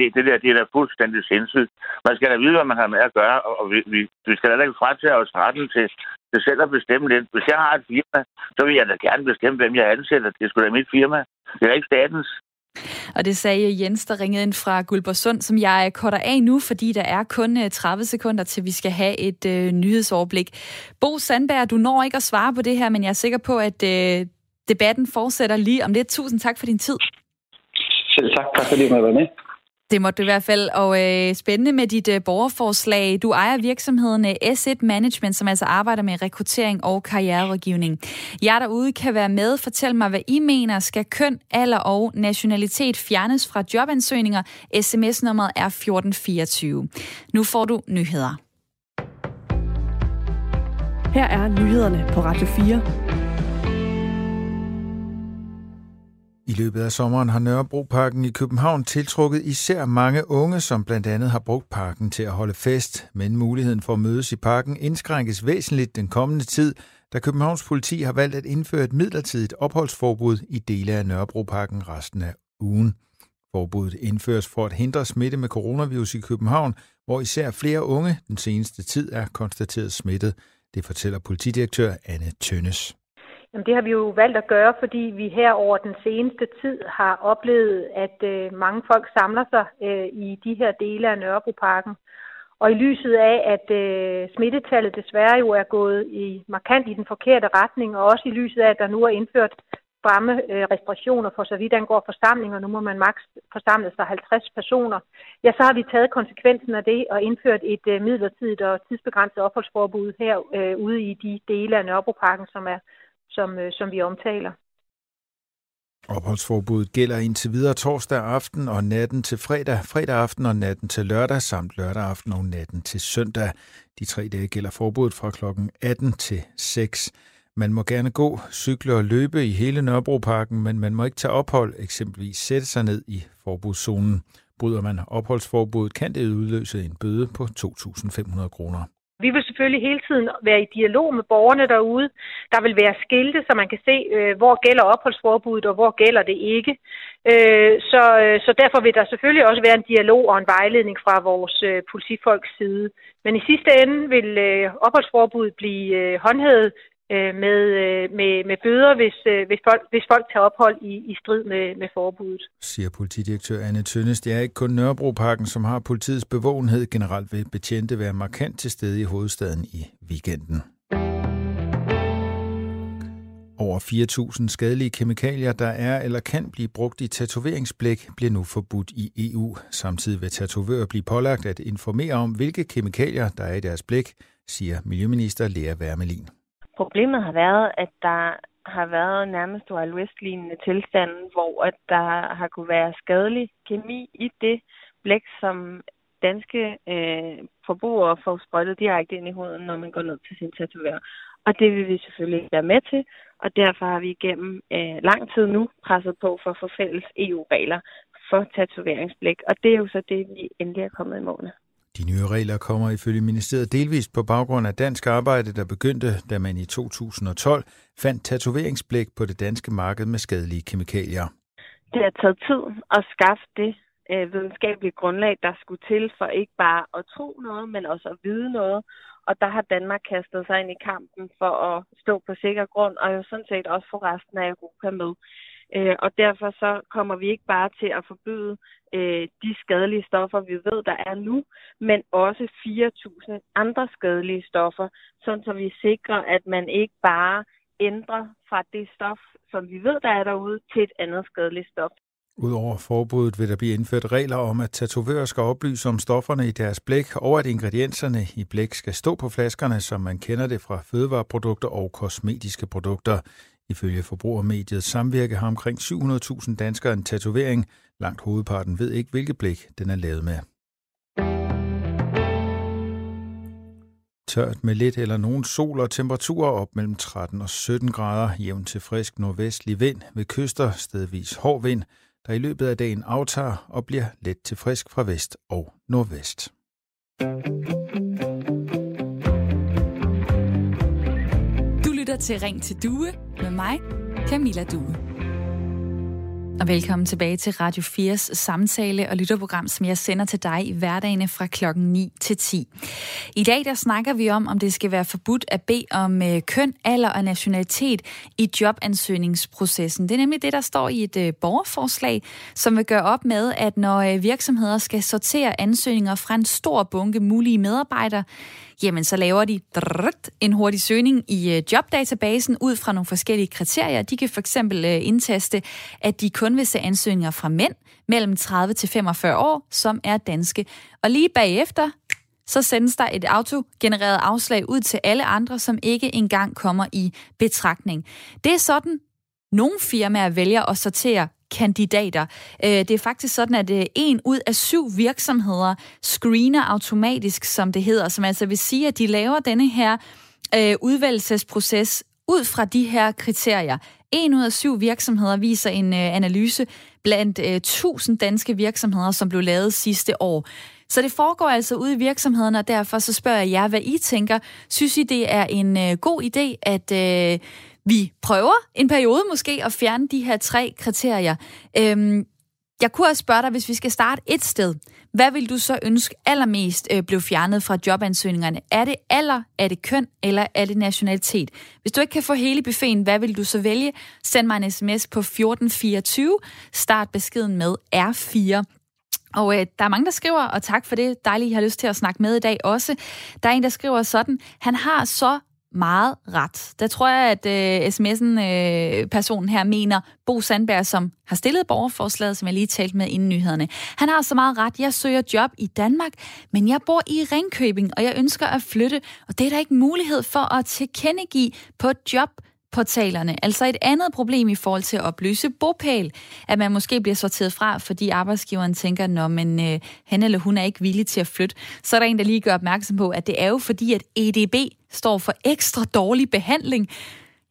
Det, det der, det er da fuldstændig sindssygt. Man skal da vide, hvad man har med at gøre, og vi, vi, vi skal da ikke fratage os retten til, til selv at bestemme lidt. Hvis jeg har et firma, så vil jeg da gerne bestemme, hvem jeg ansætter. Det skulle sgu da mit firma. Det er ikke statens. Og det sagde Jens, der ringede ind fra Guldborgsund, som jeg korter af nu, fordi der er kun øh, 30 sekunder til, vi skal have et øh, nyhedsoverblik. Bo Sandberg, du når ikke at svare på det her, men jeg er sikker på, at øh, Debatten fortsætter lige om lidt. Tusind tak for din tid. Selv tak. Tak fordi du har været med. Det måtte du i hvert fald, og øh, spændende med dit øh, borgerforslag. Du ejer virksomheden øh, S1 Management, som altså arbejder med rekruttering og karriererådgivning. Jeg derude kan være med. Fortæl mig, hvad I mener. Skal køn, alder og nationalitet fjernes fra jobansøgninger? SMS-nummeret er 1424. Nu får du nyheder. Her er nyhederne på Radio 4. I løbet af sommeren har Nørrebroparken i København tiltrukket især mange unge, som blandt andet har brugt parken til at holde fest, men muligheden for at mødes i parken indskrænkes væsentligt den kommende tid, da Københavns politi har valgt at indføre et midlertidigt opholdsforbud i dele af Nørrebroparken resten af ugen. Forbuddet indføres for at hindre smitte med coronavirus i København, hvor især flere unge den seneste tid er konstateret smittet. Det fortæller politidirektør Anne Tønnes. Jamen, det har vi jo valgt at gøre, fordi vi her over den seneste tid har oplevet, at øh, mange folk samler sig øh, i de her dele af Nørrebroparken. Og i lyset af, at øh, smittetallet desværre jo er gået i markant i den forkerte retning, og også i lyset af, at der nu er indført stramme øh, restriktioner for så vidt angår forsamlinger, nu må man maks forsamle sig 50 personer, ja, så har vi taget konsekvensen af det og indført et øh, midlertidigt og tidsbegrænset opholdsforbud her øh, ude i de dele af Nørrebroparken, som er som, øh, som vi omtaler. Opholdsforbuddet gælder indtil videre torsdag aften og natten til fredag, fredag aften og natten til lørdag, samt lørdag aften og natten til søndag. De tre dage gælder forbuddet fra kl. 18 til 6. Man må gerne gå, cykle og løbe i hele Nørrebroparken, men man må ikke tage ophold, eksempelvis sætte sig ned i forbudszonen. Bryder man opholdsforbuddet, kan det udløse en bøde på 2.500 kroner. Vi vil selvfølgelig hele tiden være i dialog med borgerne derude. Der vil være skilte, så man kan se, øh, hvor gælder opholdsforbuddet, og hvor gælder det ikke. Øh, så, øh, så derfor vil der selvfølgelig også være en dialog og en vejledning fra vores politifolks side. Men i sidste ende vil opholdsforbuddet blive håndhævet øh, med, øh, med, med bøder, hvis, øh, hvis, folk, hvis folk tager ophold i, i strid med, med forbuddet. Siger politidirektør Anne Tønnes. Det er ikke kun Nørrebroparken, som har politiets bevågenhed. Generelt vil betjente være markant til stede i hovedstaden i weekenden. Over 4.000 skadelige kemikalier, der er eller kan blive brugt i tatoveringsblæk, bliver nu forbudt i EU. Samtidig vil tatovører blive pålagt at informere om, hvilke kemikalier, der er i deres blæk, siger Miljøminister Lea Wermelin. Problemet har været, at der har været nærmest Wild West-lignende tilstande, hvor at der har kunne være skadelig kemi i det blæk, som danske øh, forbrugere får sprøjtet direkte ind i huden, når man går ned til sin tatovør. Og det vil vi selvfølgelig være med til, og derfor har vi igennem øh, lang tid nu presset på for at få fælles EU-regler for tatoveringsblæk. Og det er jo så det, vi endelig er kommet i mål med. De nye regler kommer ifølge ministeriet delvist på baggrund af dansk arbejde, der begyndte, da man i 2012 fandt tatoveringsblæk på det danske marked med skadelige kemikalier. Det har taget tid at skaffe det øh, videnskabelige grundlag, der skulle til for ikke bare at tro noget, men også at vide noget. Og der har Danmark kastet sig ind i kampen for at stå på sikker grund, og jo sådan set også få resten af Europa med. Øh, og derfor så kommer vi ikke bare til at forbyde øh, de skadelige stoffer, vi ved, der er nu, men også 4.000 andre skadelige stoffer, sådan så vi sikrer, at man ikke bare ændrer fra det stof, som vi ved, der er derude, til et andet skadeligt stof. Udover forbuddet vil der blive indført regler om, at tatovører skal oplyse om stofferne i deres blæk, og at ingredienserne i blæk skal stå på flaskerne, som man kender det fra fødevareprodukter og kosmetiske produkter. Ifølge Forbrugermediet Samvirke har omkring 700.000 danskere en tatovering. Langt hovedparten ved ikke, hvilket blik den er lavet med. Tørt med lidt eller nogen sol og temperaturer op mellem 13 og 17 grader, jævn til frisk nordvestlig vind ved kyster, stedvis hård vind, der i løbet af dagen aftager og bliver let til frisk fra vest og nordvest. Til Ring til Due med mig, Camilla Due. Og velkommen tilbage til Radio 4's samtale- og lytterprogram, som jeg sender til dig i hverdagene fra klokken 9 til 10. I dag der snakker vi om, om det skal være forbudt at bede om øh, køn, alder og nationalitet i jobansøgningsprocessen. Det er nemlig det, der står i et øh, borgerforslag, som vil gøre op med, at når øh, virksomheder skal sortere ansøgninger fra en stor bunke mulige medarbejdere, jamen så laver de en hurtig søgning i øh, jobdatabasen ud fra nogle forskellige kriterier. De kan for eksempel øh, indtaste, at de kun kun vil se ansøgninger fra mænd mellem 30 til 45 år, som er danske. Og lige bagefter, så sendes der et autogenereret afslag ud til alle andre, som ikke engang kommer i betragtning. Det er sådan, nogle firmaer vælger at sortere kandidater. Øh, det er faktisk sådan, at øh, en ud af syv virksomheder screener automatisk, som det hedder, som altså vil sige, at de laver denne her øh, udvælgelsesproces ud fra de her kriterier. En ud af syv virksomheder viser en øh, analyse blandt 1000 danske virksomheder, som blev lavet sidste år. Så det foregår altså ude i virksomhederne, og derfor så spørger jeg jer, hvad I tænker. Synes I, det er en øh, god idé, at øh, vi prøver en periode måske at fjerne de her tre kriterier? Øhm, jeg kunne også spørge dig, hvis vi skal starte et sted. Hvad vil du så ønske allermest øh, blev fjernet fra jobansøgningerne? Er det alder, er det køn, eller er det nationalitet? Hvis du ikke kan få hele buffeten, hvad vil du så vælge? Send mig en sms på 1424. Start beskeden med R4. Og øh, der er mange, der skriver, og tak for det, dejligt, I har lyst til at snakke med i dag også. Der er en, der skriver sådan, han har så meget ret. Der tror jeg, at øh, sms'en øh, personen her mener Bo Sandberg, som har stillet borgerforslaget, som jeg lige talte med inden nyhederne. Han har så meget ret. Jeg søger job i Danmark, men jeg bor i Ringkøbing, og jeg ønsker at flytte, og det er der ikke mulighed for at tilkendegive på job, portalerne. Altså et andet problem i forhold til at oplyse bopæl, at man måske bliver sorteret fra, fordi arbejdsgiveren tænker, når men øh, han eller hun er ikke villig til at flytte. Så er der en, der lige gør opmærksom på, at det er jo fordi, at EDB står for ekstra dårlig behandling.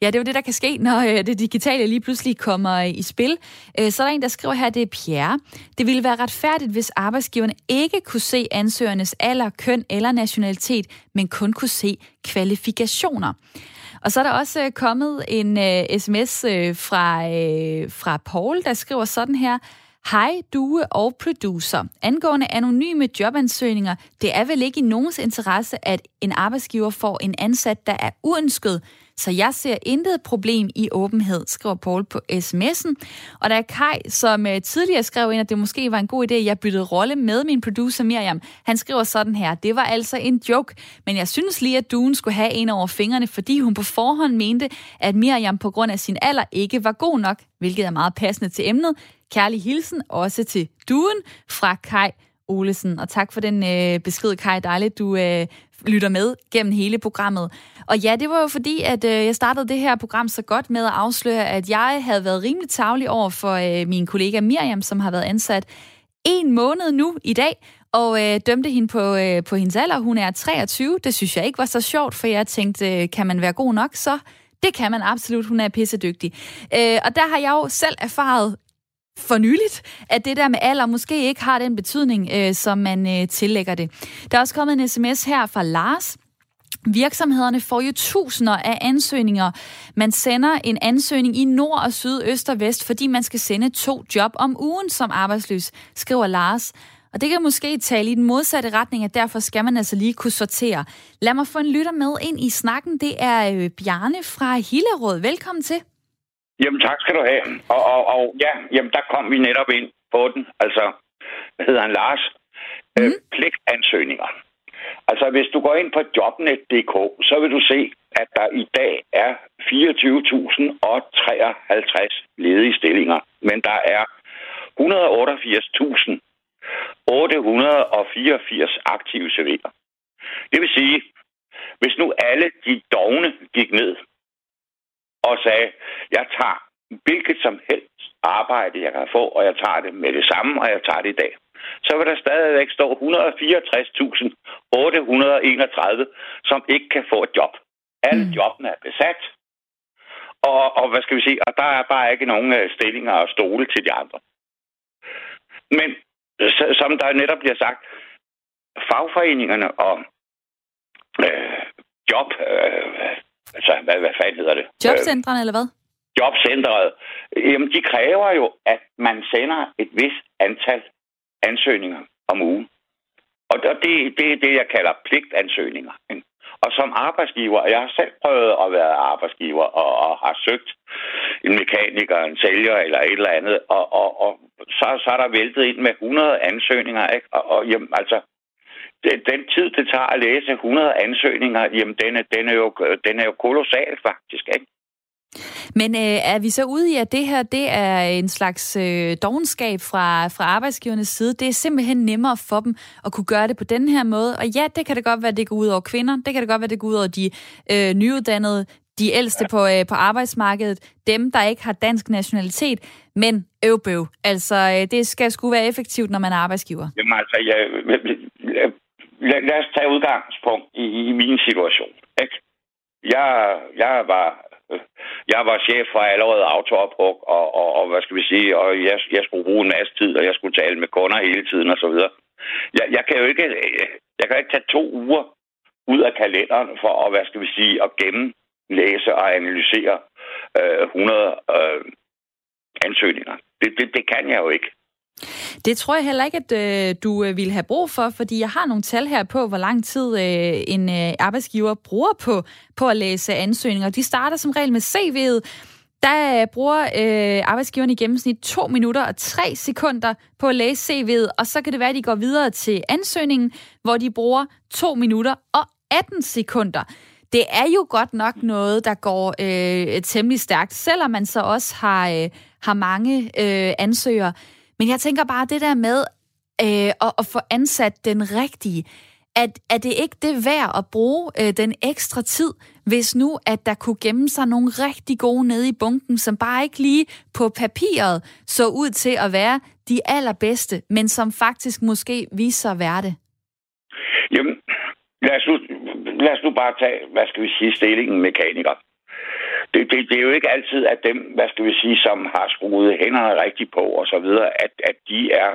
Ja, det er jo det, der kan ske, når øh, det digitale lige pludselig kommer øh, i spil. Øh, så er der en, der skriver her, det er Pierre. Det ville være retfærdigt, hvis arbejdsgiverne ikke kunne se ansøgernes alder, køn eller nationalitet, men kun kunne se kvalifikationer. Og så er der også kommet en uh, sms uh, fra, uh, fra Paul, der skriver sådan her. Hej, due og producer. Angående anonyme jobansøgninger, det er vel ikke i nogens interesse, at en arbejdsgiver får en ansat, der er uønsket. Så jeg ser intet problem i åbenhed, skriver Paul på sms'en. Og der er Kai, som øh, tidligere skrev ind, at det måske var en god idé, at jeg byttede rolle med min producer Miriam. Han skriver sådan her, det var altså en joke, men jeg synes lige, at duen skulle have en over fingrene, fordi hun på forhånd mente, at Miriam på grund af sin alder ikke var god nok, hvilket er meget passende til emnet. Kærlig hilsen også til duen fra Kai Olesen. Og tak for den øh, besked, Kai. Dejligt, du øh, lytter med gennem hele programmet. Og ja, det var jo fordi, at øh, jeg startede det her program så godt med at afsløre, at jeg havde været rimelig tavlig over for øh, min kollega Miriam, som har været ansat en måned nu i dag, og øh, dømte hende på, øh, på hendes alder. Hun er 23. Det synes jeg ikke var så sjovt, for jeg tænkte, øh, kan man være god nok, så det kan man absolut. Hun er pissedygtig. Øh, og der har jeg jo selv erfaret for nyligt, at det der med alder måske ikke har den betydning, øh, som man øh, tillægger det. Der er også kommet en sms her fra Lars. Virksomhederne får jo tusinder af ansøgninger. Man sender en ansøgning i nord og syd, øst og vest, fordi man skal sende to job om ugen som arbejdsløs, skriver Lars. Og det kan måske tale i den modsatte retning, at derfor skal man altså lige kunne sortere. Lad mig få en lytter med ind i snakken. Det er øh, Bjarne fra Hillerød. Velkommen til. Jamen tak skal du have. Og, og, og ja, jamen der kom vi netop ind på den. Altså, hvad hedder han, Lars? Mm. Øh, pligtansøgninger. Altså, hvis du går ind på jobnet.dk, så vil du se, at der i dag er 24.053 ledige stillinger, men der er 188.884 aktive CV'er. Det vil sige, hvis nu alle de dogne gik ned og sagde, jeg tager hvilket som helst arbejde, jeg kan få, og jeg tager det med det samme, og jeg tager det i dag. Så vil der stadigvæk stå 164.831, som ikke kan få et job. Alle mm. jobbene er besat, og, og hvad skal vi sige, og der er bare ikke nogen øh, stillinger og stole til de andre. Men som der netop bliver sagt, fagforeningerne og øh, job, øh, Altså, hvad, hvad fanden hedder det? Jobcentrene, eller hvad? Jobcentret. Jamen, de kræver jo, at man sender et vist antal ansøgninger om ugen. Og det, det er det, jeg kalder pligtansøgninger. Og som arbejdsgiver, jeg har selv prøvet at være arbejdsgiver og, og har søgt en mekaniker, en sælger eller et eller andet, og, og, og så, så er der væltet ind med 100 ansøgninger, ikke? Og, og jamen, altså, den tid, det tager at læse 100 ansøgninger, jamen den er, den er, jo, den er jo kolossal faktisk, ikke? Men øh, er vi så ude i, at det her det er en slags øh, dogenskab fra, fra arbejdsgivernes side? Det er simpelthen nemmere for dem at kunne gøre det på den her måde. Og ja, det kan det godt være, at det går ud over kvinder. Det kan det godt være, at det går ud over de øh, nyuddannede, de ældste på, øh, på arbejdsmarkedet, dem, der ikke har dansk nationalitet, men øvbøv. Altså, øh, det skal sgu være effektivt, når man er arbejdsgiver. Jamen altså, jeg, lad, lad os tage udgangspunkt i, i min situation. Ikke? Jeg, jeg var øh, jeg var chef for allerede autoophug, og, og, og hvad skal vi sige, og jeg, jeg skulle bruge en masse tid, og jeg skulle tale med kunder hele tiden og så videre. Jeg, jeg kan jo ikke, jeg kan ikke tage to uger ud af kalenderen for at, hvad skal vi sige, at gennemlæse og analysere øh, 100 øh, ansøgninger. Det, det, det kan jeg jo ikke. Det tror jeg heller ikke, at øh, du øh, vil have brug for, fordi jeg har nogle tal her på, hvor lang tid øh, en øh, arbejdsgiver bruger på, på at læse ansøgninger. De starter som regel med CV'et. Der øh, bruger øh, arbejdsgiveren i gennemsnit 2 minutter og 3 sekunder på at læse CV'et, og så kan det være, at de går videre til ansøgningen, hvor de bruger 2 minutter og 18 sekunder. Det er jo godt nok noget, der går øh, temmelig stærkt, selvom man så også har, øh, har mange øh, ansøgere. Men jeg tænker bare, det der med øh, at, at få ansat den rigtige, at, er det ikke det værd at bruge øh, den ekstra tid, hvis nu, at der kunne gemme sig nogle rigtig gode nede i bunken, som bare ikke lige på papiret så ud til at være de allerbedste, men som faktisk måske viser sig at være det? Jamen, lad os, nu, lad os nu bare tage, hvad skal vi sige, stillingen mekaniker det, det, det er jo ikke altid, at dem, hvad skal vi sige, som har skruet hænderne rigtigt på og så videre, at, at de er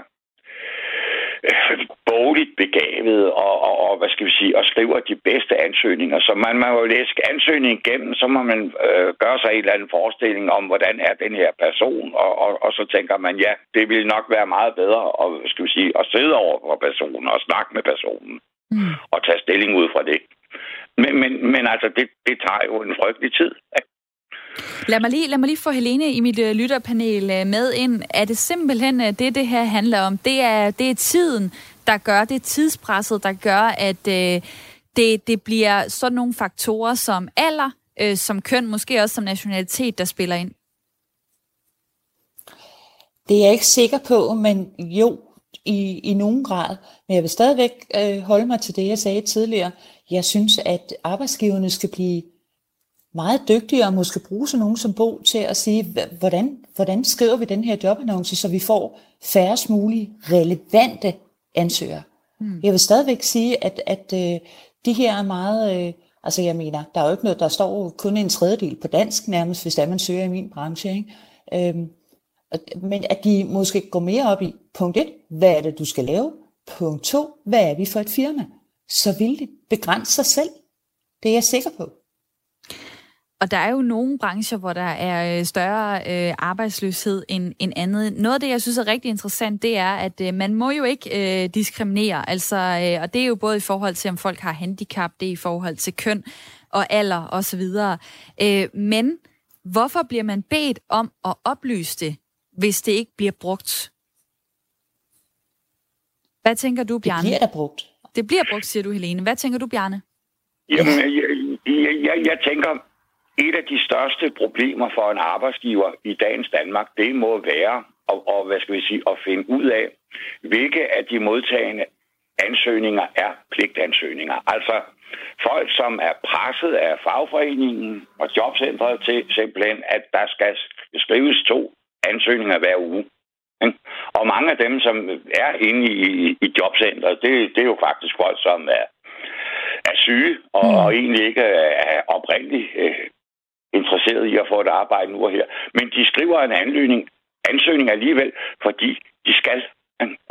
øh, bogligt begavet og, og, og, hvad skal vi sige, og skriver de bedste ansøgninger. Så man må jo læse ansøgningen igennem, så må man øh, gøre sig en eller anden forestilling om, hvordan er den her person, og, og, og så tænker man, ja, det vil nok være meget bedre at, skal vi sige, at sidde over for personen og snakke med personen mm. og tage stilling ud fra det. Men, men, men altså, det, det tager jo en frygtelig tid. Ikke? Lad mig lige, lad mig lige få Helene i mit øh, lytterpanel øh, med ind. Er det simpelthen øh, det, det her handler om? Det er, det er tiden, der gør det, tidspresset, der gør, at det, det bliver sådan nogle faktorer som alder, som køn, måske også som nationalitet, der spiller ind? Det er jeg ikke sikker på, men jo, i, i nogen grad. Men jeg vil stadigvæk øh, holde mig til det, jeg sagde tidligere. Jeg synes, at arbejdsgiverne skal blive meget dygtigere og måske bruge sådan nogen som Bo til at sige, hvordan, hvordan skriver vi den her jobannonce, så vi får færrest mulige relevante ansøgere. Mm. Jeg vil stadigvæk sige, at, at øh, de her er meget... Øh, altså jeg mener, der er jo ikke noget, der står kun en tredjedel på dansk nærmest, hvis der man søger i min branche. Ikke? Øhm, men at de måske går mere op i, punkt 1, hvad er det, du skal lave? Punkt 2, hvad er vi for et firma? Så vil det begrænse sig selv. Det er jeg sikker på. Og der er jo nogle brancher, hvor der er øh, større øh, arbejdsløshed end, end andet. Noget af det, jeg synes er rigtig interessant, det er, at øh, man må jo ikke øh, diskriminere. Altså, øh, og det er jo både i forhold til, om folk har handicap, det er i forhold til køn og alder osv. Øh, men hvorfor bliver man bedt om at oplyse det, hvis det ikke bliver brugt? Hvad tænker du, Bjarne? Det bliver der brugt. Det bliver brugt, siger du, Helene. Hvad tænker du, Bjarne? Jamen, jeg, jeg, jeg, jeg tænker, et af de største problemer for en arbejdsgiver i dagens Danmark, det må være at, og, hvad skal vi sige, at finde ud af, hvilke af de modtagende ansøgninger er pligtansøgninger. Altså folk, som er presset af fagforeningen og jobcentret til simpelthen, at der skal skrives to ansøgninger hver uge. Og mange af dem, som er inde i, i jobcentret, det, det er jo faktisk folk, som er, er syge og, mm. og egentlig ikke er oprindeligt øh, interesseret i at få et arbejde nu og her. Men de skriver en anledning, ansøgning alligevel, fordi de skal.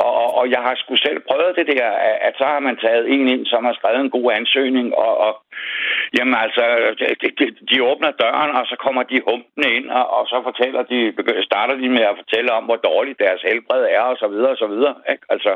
Og, og, og jeg har sgu selv prøvet det der, at så har man taget en ind, som har skrevet en god ansøgning, og, og jamen altså, de, de, de åbner døren, og så kommer de humpende ind, og, og så fortæller de, starter de med at fortælle om, hvor dårligt deres helbred er, og så videre, og så videre. Ikke? Altså,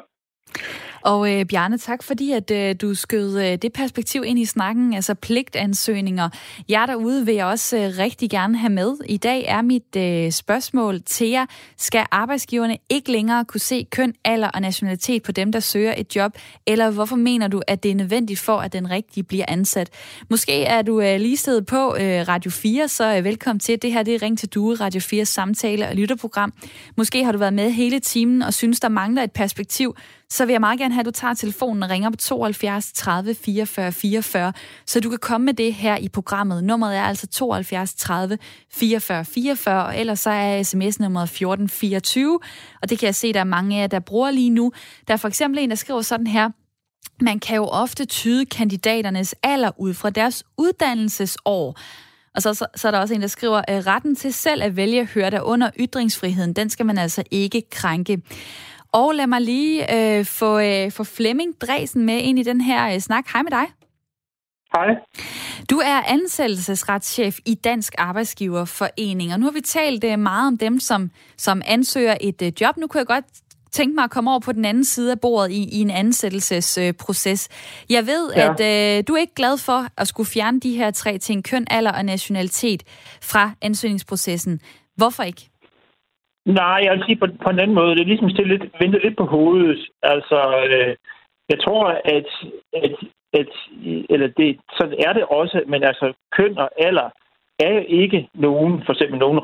og øh, Bjarne, tak fordi at øh, du skød øh, det perspektiv ind i snakken, altså pligtansøgninger. Jeg derude vil jeg også øh, rigtig gerne have med. I dag er mit øh, spørgsmål til jer. Skal arbejdsgiverne ikke længere kunne se køn, alder og nationalitet på dem, der søger et job? Eller hvorfor mener du, at det er nødvendigt for, at den rigtige bliver ansat? Måske er du øh, lige stedet på øh, Radio 4, så øh, velkommen til. Det her det er Ring til Due, Radio 4 samtale- og lytterprogram. Måske har du været med hele timen og synes, der mangler et perspektiv, så vil jeg meget gerne have, at du tager telefonen og ringer på 72 30 44 44, så du kan komme med det her i programmet. Nummeret er altså 72 30 44 44, og ellers så er sms-nummeret 1424, og det kan jeg se, der er mange af jer, der bruger lige nu. Der er for eksempel en, der skriver sådan her, man kan jo ofte tyde kandidaternes alder ud fra deres uddannelsesår. Og så, så, så er der også en, der skriver, at retten til selv at vælge hører der under ytringsfriheden. Den skal man altså ikke krænke. Og lad mig lige øh, få, øh, få Flemming Dresen med ind i den her øh, snak. Hej med dig. Hej. Du er ansættelsesretschef i Dansk Arbejdsgiverforening, og nu har vi talt øh, meget om dem, som, som ansøger et øh, job. Nu kunne jeg godt tænke mig at komme over på den anden side af bordet i, i en ansættelsesproces. Jeg ved, ja. at øh, du er ikke glad for at skulle fjerne de her tre ting, køn, alder og nationalitet, fra ansøgningsprocessen. Hvorfor ikke? Nej, jeg vil sige på, på en anden måde. Det er ligesom stille lidt, vente lidt på hovedet. Altså, øh, jeg tror, at, at, at eller det, sådan er det også, men altså køn og alder er jo ikke nogen, for eksempel nogen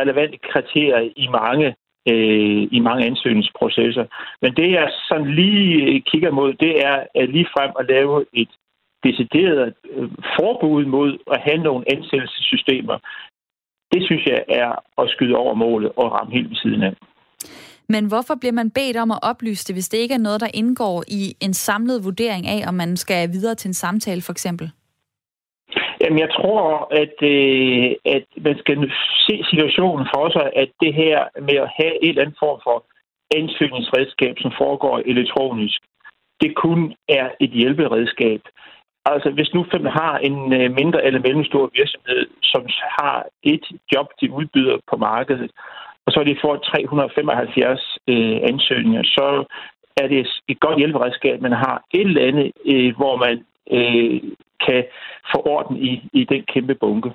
relevante kriterier i mange øh, i mange ansøgningsprocesser. Men det, jeg sådan lige øh, kigger mod, det er at lige frem at lave et decideret øh, forbud mod at have nogle ansættelsessystemer. Det synes jeg er at skyde over målet og ramme helt ved siden af. Men hvorfor bliver man bedt om at oplyse det, hvis det ikke er noget, der indgår i en samlet vurdering af, om man skal videre til en samtale for eksempel? Jamen, jeg tror, at, øh, at man skal se situationen for sig, at det her med at have et eller andet form for ansøgningsredskab, som foregår elektronisk, det kun er et hjælperedskab. Altså, hvis nu fem har en øh, mindre eller mellemstor virksomhed, som har et job, de udbyder på markedet, og så er de får 375 øh, ansøgninger, så er det et godt hjælperedskab, man har et eller andet, øh, hvor man øh, kan få orden i, i den kæmpe bunke.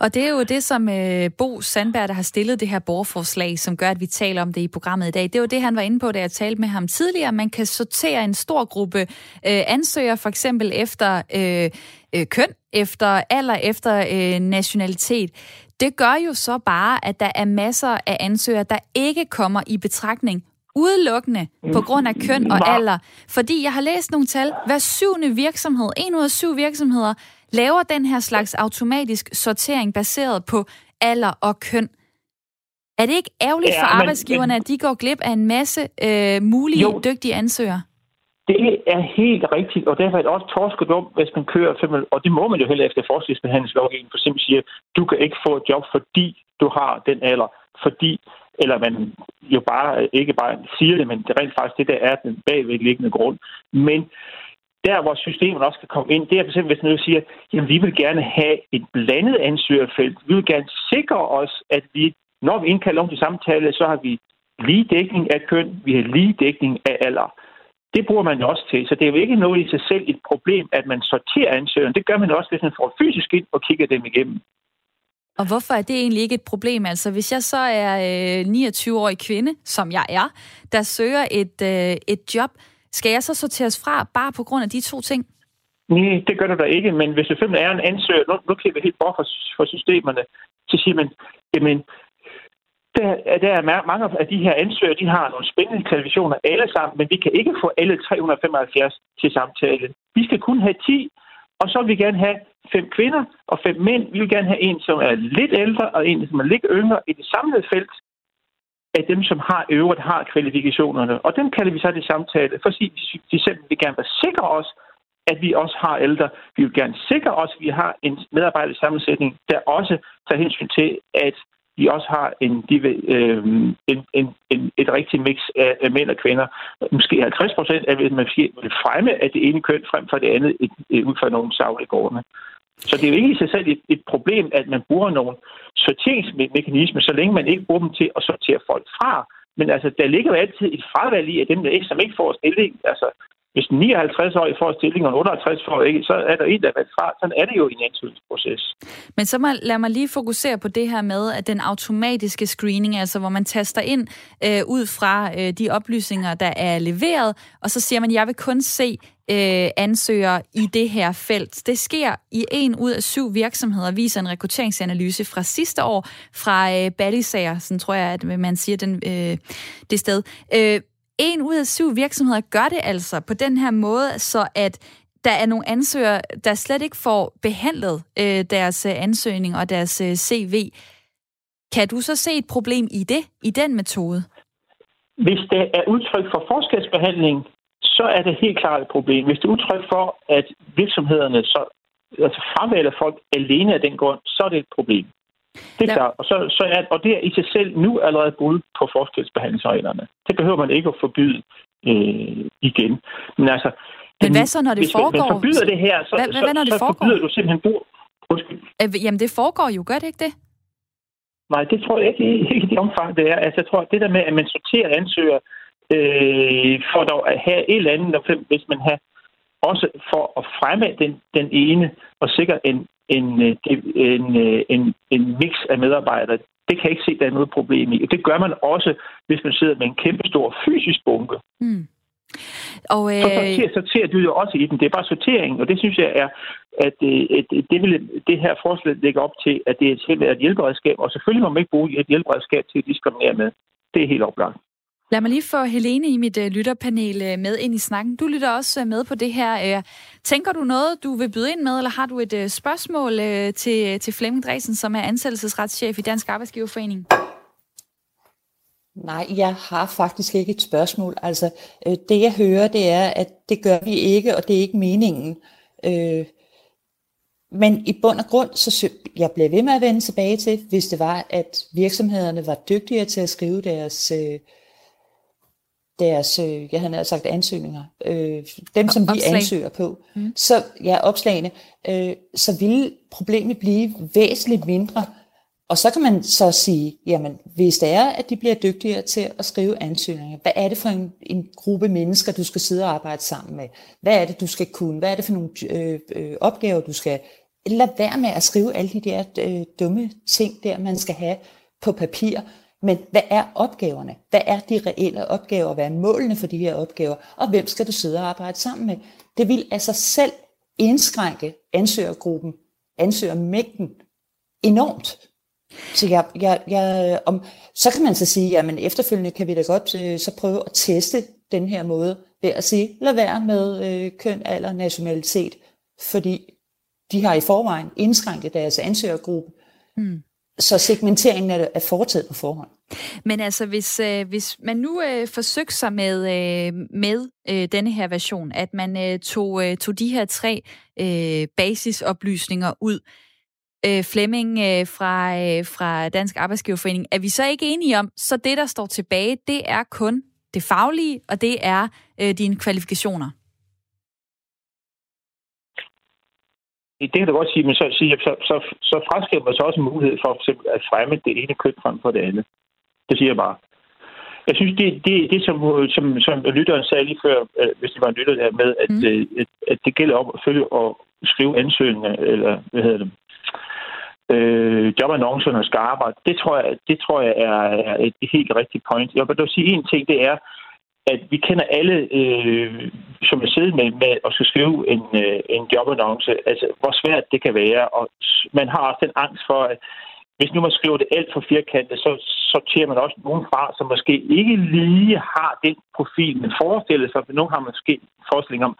Og det er jo det, som øh, Bo Sandberg, der har stillet det her borgerforslag, som gør, at vi taler om det i programmet i dag. Det var det, han var inde på, da jeg talte med ham tidligere. Man kan sortere en stor gruppe øh, ansøgere, for eksempel efter øh, øh, køn, efter alder, efter øh, nationalitet. Det gør jo så bare, at der er masser af ansøgere, der ikke kommer i betragtning udelukkende på grund af køn og alder. Fordi jeg har læst nogle tal. Hver syvende virksomhed, en ud af syv virksomheder, laver den her slags automatisk sortering baseret på alder og køn. Er det ikke ærgerligt ja, for arbejdsgiverne, men, at de går glip af en masse øh, mulige jo, dygtige ansøgere? Det er helt rigtigt, og derfor er det også torskedumt, hvis man kører, og det må man jo heller efter forskningsbehandlingslovgivningen, for eksempel siger, du kan ikke få et job, fordi du har den alder, fordi eller man jo bare ikke bare siger det, men det er rent faktisk det, der er den bagvedliggende grund. Men der, hvor systemet også kan komme ind, det er for eksempel, hvis man siger, jamen vi vil gerne have et blandet ansøgerfelt. Vi vil gerne sikre os, at vi, når vi indkalder om til samtale, så har vi lige dækning af køn, vi har lige dækning af alder. Det bruger man jo også til, så det er jo ikke noget i sig selv et problem, at man sorterer ansøgeren. Det gør man også, hvis man får fysisk ind og kigger dem igennem. Og hvorfor er det egentlig ikke et problem? Altså, hvis jeg så er øh, 29-årig kvinde, som jeg er, der søger et, øh, et job, skal jeg så sorteres fra bare på grund af de to ting? Nej, det gør du da ikke, men hvis det er en ansøger, nu, nu kan vi helt bort for, for systemerne, så siger man, jamen, der, der er mange af de her ansøgere, de har nogle spændende kvalifikationer alle sammen, men vi kan ikke få alle 375 til samtale. Vi skal kun have 10, og så vil vi gerne have fem kvinder og fem mænd. Vi vil gerne have en, som er lidt ældre, og en, som er lidt yngre i det samlede felt af dem, som har øvrigt har kvalifikationerne. Og dem kalder vi så det samtale, for de, de selv vil gerne være sikre os, at vi også har ældre. Vi vil gerne sikre os, at vi har en medarbejdersammensætning, der også tager hensyn til, at de også har en, de, øh, en, en, en, et rigtigt mix af, af mænd og kvinder. Måske 50 procent af, at man vil fremme af det ene køn frem for det andet et, et, ud fra nogle savlige gårdene. Så det er jo ikke i sig selv et, et problem, at man bruger nogle sorteringsmekanismer, så længe man ikke bruger dem til at sortere folk fra, Men altså, der ligger jo altid et fravalg i, at dem, der ikke, som ikke får stilling, altså, hvis 59-årig får stilling, og 58 får ikke, så er der en, der er fra. Sådan er det jo i en ansøgningsproces. Men så må, lad mig lige fokusere på det her med, at den automatiske screening, altså hvor man taster ind øh, ud fra øh, de oplysninger, der er leveret, og så siger man, jeg vil kun se øh, ansøgere i det her felt. Det sker i en ud af syv virksomheder, viser en rekrutteringsanalyse fra sidste år fra øh, Ballisager, sådan tror jeg, at man siger den, øh, det sted. Øh, en ud af syv virksomheder gør det altså på den her måde, så at der er nogle ansøgere, der slet ikke får behandlet øh, deres øh, ansøgning og deres øh, CV. Kan du så se et problem i det, i den metode? Hvis det er udtryk for forskelsbehandling, så er det helt klart et problem. Hvis det er udtryk for, at virksomhederne så altså fravælger folk alene af den grund, så er det et problem. Det er ja. klart. Og, så, så er, og det er i sig selv nu allerede brud på forskelsbehandlingsreglerne. Det behøver man ikke at forbyde øh, igen. Men altså... Men hvad så, når det hvis foregår? Hvis man forbyder det her, så, hvad, hvad, hvad, når det så, så foregår? forbyder du simpelthen brug... Undskyld. Jamen, det foregår jo, gør det ikke det? Nej, det tror jeg ikke, ikke i det omfang, det er. Altså, jeg tror, det der med, at man sorterer ansøger øh, for dog at have et eller andet, hvis man har også for at fremme den, den ene og sikre en, en, en, en, en, en mix af medarbejdere, det kan jeg ikke se, der er noget problem i. Og det gør man også, hvis man sidder med en kæmpe stor fysisk bunke. Mm. Og, øh... Så sorterer, sorterer du jo også i den. Det er bare sortering, og det synes jeg er, at, øh, at det, vil, det her forslag lægger op til, at det er et hjælperedskab, og selvfølgelig må man ikke bruge et hjælperedskab til at diskriminere med. Det er helt oplagt. Lad mig lige få Helene i mit øh, lytterpanel øh, med ind i snakken. Du lytter også øh, med på det her. Tænker du noget, du vil byde ind med, eller har du et spørgsmål til, til Flemming Dresen, som er ansættelsesretschef i Dansk Arbejdsgiverforening? Nej, jeg har faktisk ikke et spørgsmål. Altså, det jeg hører, det er, at det gør vi ikke, og det er ikke meningen. Øh, men i bund og grund, så jeg bliver ved med at vende tilbage til, hvis det var, at virksomhederne var dygtigere til at skrive deres øh, deres, øh, jeg havde sagt ansøgninger, øh, dem som vi ansøger på, mm. så ja, opslagene, øh, så ville problemet blive væsentligt mindre. Og så kan man så sige, jamen hvis det er, at de bliver dygtigere til at skrive ansøgninger, hvad er det for en, en gruppe mennesker, du skal sidde og arbejde sammen med? Hvad er det, du skal kunne? Hvad er det for nogle øh, øh, opgaver, du skal... Lad være med at skrive alle de der øh, dumme ting der, man skal have på papir. Men hvad er opgaverne? Hvad er de reelle opgaver? Hvad er målene for de her opgaver? Og hvem skal du sidde og arbejde sammen med? Det vil af sig selv indskrænke ansøgergruppen, ansøgermængden enormt. Så, jeg, jeg, jeg, om, så kan man så sige, at efterfølgende kan vi da godt øh, så prøve at teste den her måde ved at sige, lad være med øh, køn, alder, nationalitet, fordi de har i forvejen indskrænket deres ansøgergruppe. Mm så segmenteringen er, er foretaget på forhånd. Men altså, hvis, øh, hvis man nu øh, forsøgte sig med, øh, med øh, denne her version, at man øh, tog, øh, tog de her tre øh, basisoplysninger ud, øh, Flemming øh, fra, øh, fra Dansk Arbejdsgiverforening, er vi så ikke enige om, så det, der står tilbage, det er kun det faglige, og det er øh, dine kvalifikationer? Det kan du godt sige, men så, så, så, så, så fraskriver man så også en mulighed for, for at fremme det ene køn frem for det andet. Det siger jeg bare. Jeg synes, det, det, det som, som, som lytteren sagde lige før, øh, hvis det var en lytter der med, at, mm. øh, at, at det gælder om at følge og skrive ansøgninger, eller hvad hedder det, øh, jobannoncer, skal arbejde, det tror jeg, det tror jeg er, er et helt rigtigt point. Jeg vil dog sige en ting, det er, at vi kender alle, øh, som jeg sidder med, med at skulle skrive en, øh, en jobannonce, altså hvor svært det kan være, og man har også den angst for, at hvis nu man skriver det alt for firkantet, så sorterer man også nogen fra, som måske ikke lige har den profil, man forestiller sig, for nogen har måske forestilling om,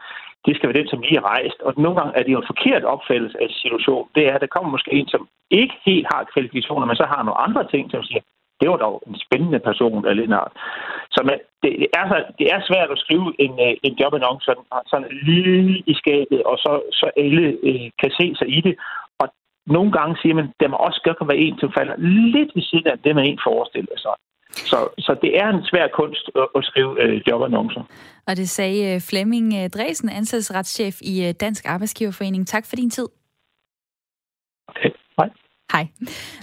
det skal være den, som lige er rejst. Og nogle gange er det jo en forkert opfattelse af situationen. Det er, at der kommer måske en, som ikke helt har kvalifikationer, men så har nogle andre ting, som siger, det var dog en spændende person Lennart. Så man, det, er, det er svært at skrive en, øh, en jobannonce sådan, sådan lige i skabet, og så, så alle øh, kan se sig i det. Og nogle gange siger man, at der må også godt være en, som falder lidt ved siden af det, man en forestiller sig. Så, så det er en svær kunst at, at skrive øh, jobannoncer. Og det sagde øh, Flemming øh, Dresen, ansættelsesretschef i Dansk Arbejdsgiverforening. Tak for din tid. Okay, hej. Hej.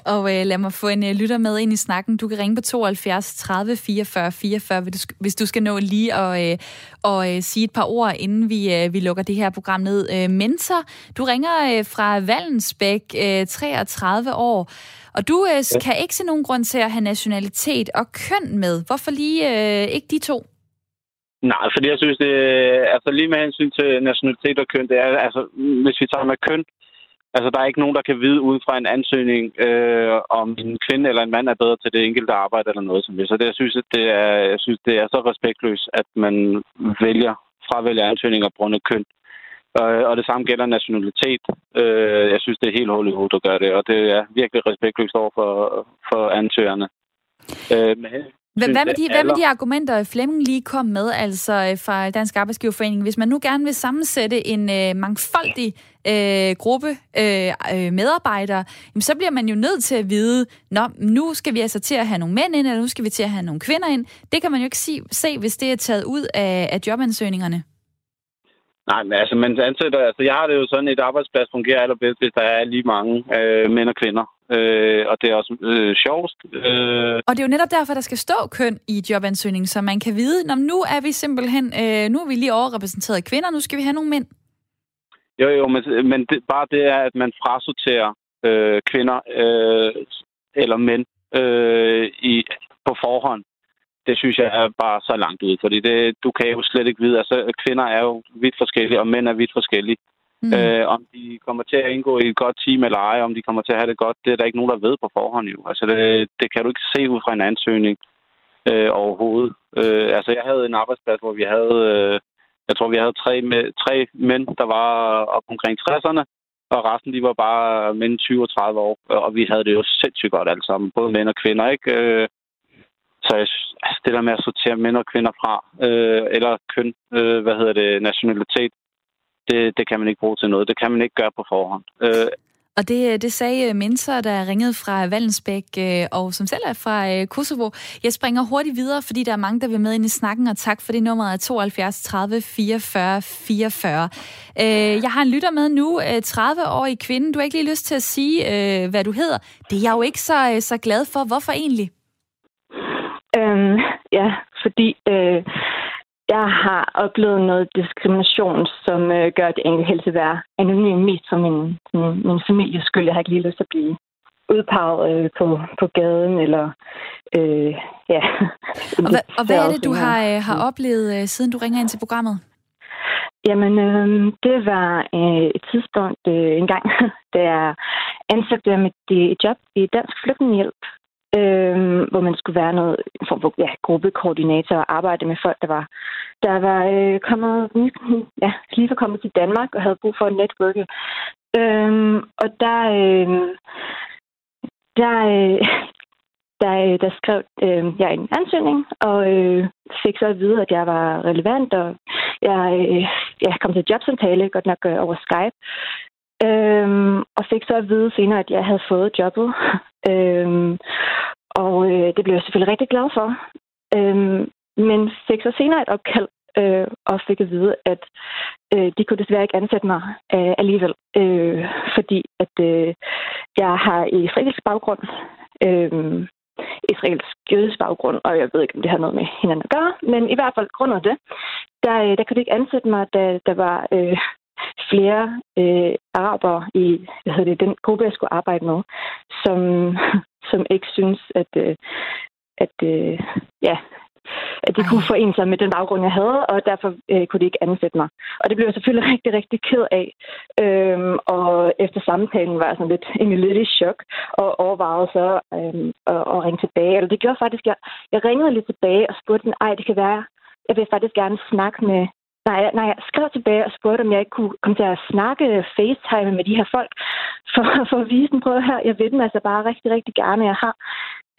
Og øh, lad mig få en øh, lytter med ind i snakken. Du kan ringe på 72 30 44 44, hvis du, hvis du skal nå lige at øh, og, øh, sige et par ord, inden vi, øh, vi lukker det her program ned. Øh, Mentor, du ringer øh, fra Vallensbæk, øh, 33 år, og du øh, ja. kan ikke se nogen grund til at have nationalitet og køn med. Hvorfor lige øh, ikke de to? Nej, fordi jeg synes, det altså lige med hensyn til nationalitet og køn, det er, altså, hvis vi tager med køn, Altså, der er ikke nogen, der kan vide ud fra en ansøgning, øh, om en kvinde eller en mand er bedre til det enkelte arbejde eller noget som det. Så det, jeg, synes, det er, jeg synes, det er så respektløst, at man vælger, fravælger ansøgninger på grund af køn. Og, og det samme gælder nationalitet. Øh, jeg synes, det er helt hul i hovedet at gøre det, og det er virkelig respektløst over for, for ansøgerne. Øh, med, hvad, hvad, med de, hvad med de argumenter, Flemming lige kom med, altså øh, fra Dansk Arbejdsgiverforening? Hvis man nu gerne vil sammensætte en øh, mangfoldig øh, gruppe øh, øh, medarbejdere, jamen, så bliver man jo nødt til at vide, Nå, nu skal vi altså til at have nogle mænd ind, eller nu skal vi til at have nogle kvinder ind. Det kan man jo ikke se, se hvis det er taget ud af, af jobansøgningerne. Nej, men altså, man ansætter, altså, jeg har det jo sådan, et arbejdsplads fungerer allerbedst, hvis der er lige mange øh, mænd og kvinder. Øh, og det er også øh, sjovest. Øh. Og det er jo netop derfor, der skal stå køn i jobansøgningen, så man kan vide, når nu er vi simpelthen, øh, nu er vi lige overrepræsenteret kvinder, nu skal vi have nogle mænd. Jo, jo, men, men det, bare det er, at man frasorterer øh, kvinder øh, eller mænd øh, i, på forhånd det synes jeg er bare så langt ud, fordi det, du kan jo slet ikke vide, altså kvinder er jo vidt forskellige, og mænd er vidt forskellige. Mm. Øh, om de kommer til at indgå i et godt team eller ej, om de kommer til at have det godt, det er der ikke nogen, der ved på forhånd jo. Altså det, det kan du ikke se ud fra en ansøgning øh, overhovedet. Øh, altså jeg havde en arbejdsplads, hvor vi havde, øh, jeg tror vi havde tre, med, tre mænd, der var op omkring 60'erne, og resten de var bare mellem 20 og 30 år, og vi havde det jo sindssygt godt alle sammen, både mænd og kvinder, ikke? Øh, så jeg, altså det der med at sortere mænd og kvinder fra, øh, eller køn, øh, hvad hedder det, nationalitet, det, det kan man ikke bruge til noget. Det kan man ikke gøre på forhånd. Øh, og det, det sagde Mentor, der ringede fra Vallensbæk, øh, og som selv er fra øh, Kosovo. Jeg springer hurtigt videre, fordi der er mange, der vil med ind i snakken, og tak for det nummer er 72 30 44 44. Jeg har en lytter med nu, 30-årig kvinde. Du har ikke lige lyst til at sige, hvad du hedder. Det er jeg jo ikke så, så glad for. Hvorfor egentlig? Øhm, ja, fordi øh, jeg har oplevet noget diskrimination, som øh, gør det enkelt helt til at være anonym mest for min, min, min families skyld. Jeg har ikke lige lyst til at blive udpeget øh, på, på gaden, eller øh, ja. Og, hvad, og hvad er det, du har, øh, har oplevet, øh, siden du ringer ind til programmet? Jamen, øh, det var øh, et tidspunkt øh, en gang, [LAUGHS] da jeg ansøgte mit et job i Dansk Flygtningehjælp, øh, hvor man skulle være noget form for ja, gruppekoordinator og arbejde med folk, der var, der var øh, kommet, ja, lige var kommet til Danmark og havde brug for et netværke. Øh, og der, øh, der, øh, der, øh, der skrev øh, jeg en ansøgning, og øh, fik så at vide, at jeg var relevant, og jeg, øh, jeg kom til jobsamtale, godt nok øh, over Skype. Øhm, og fik så at vide senere, at jeg havde fået jobbet øhm, og øh, det blev jeg selvfølgelig rigtig glad for. Øhm, men fik så senere et opkald øh, og fik at vide, at øh, de kunne desværre ikke ansætte mig øh, alligevel, øh, fordi at øh, jeg har israelsk baggrund, øh, israelsk jødisk baggrund, og jeg ved ikke, om det har noget med hinanden at gøre, men i hvert fald grund af det, der, øh, der kunne de ikke ansætte mig, da der var øh, flere øh, araber i hvad hedder det, den gruppe, jeg skulle arbejde med, som, [LAUGHS] som ikke synes, at, øh, at øh, ja, at de Ej. kunne forene sig med den baggrund, jeg havde, og derfor øh, kunne de ikke ansætte mig. Og det blev jeg selvfølgelig [LAUGHS] rigtig, rigtig ked af. Øhm, og efter samtalen var jeg sådan lidt, egentlig lidt i chok, og overvejede så øhm, at, at ringe tilbage. Eller det gjorde faktisk, jeg, jeg ringede lidt tilbage og spurgte den, ej, det kan være, jeg vil faktisk gerne snakke med, Nej, nej, jeg skrev tilbage og spurgte, om jeg ikke kunne komme til at snakke øh, FaceTime med de her folk, [LAUGHS] for, for at vise dem, prøv her, jeg ved dem altså bare rigtig, rigtig gerne. Jeg har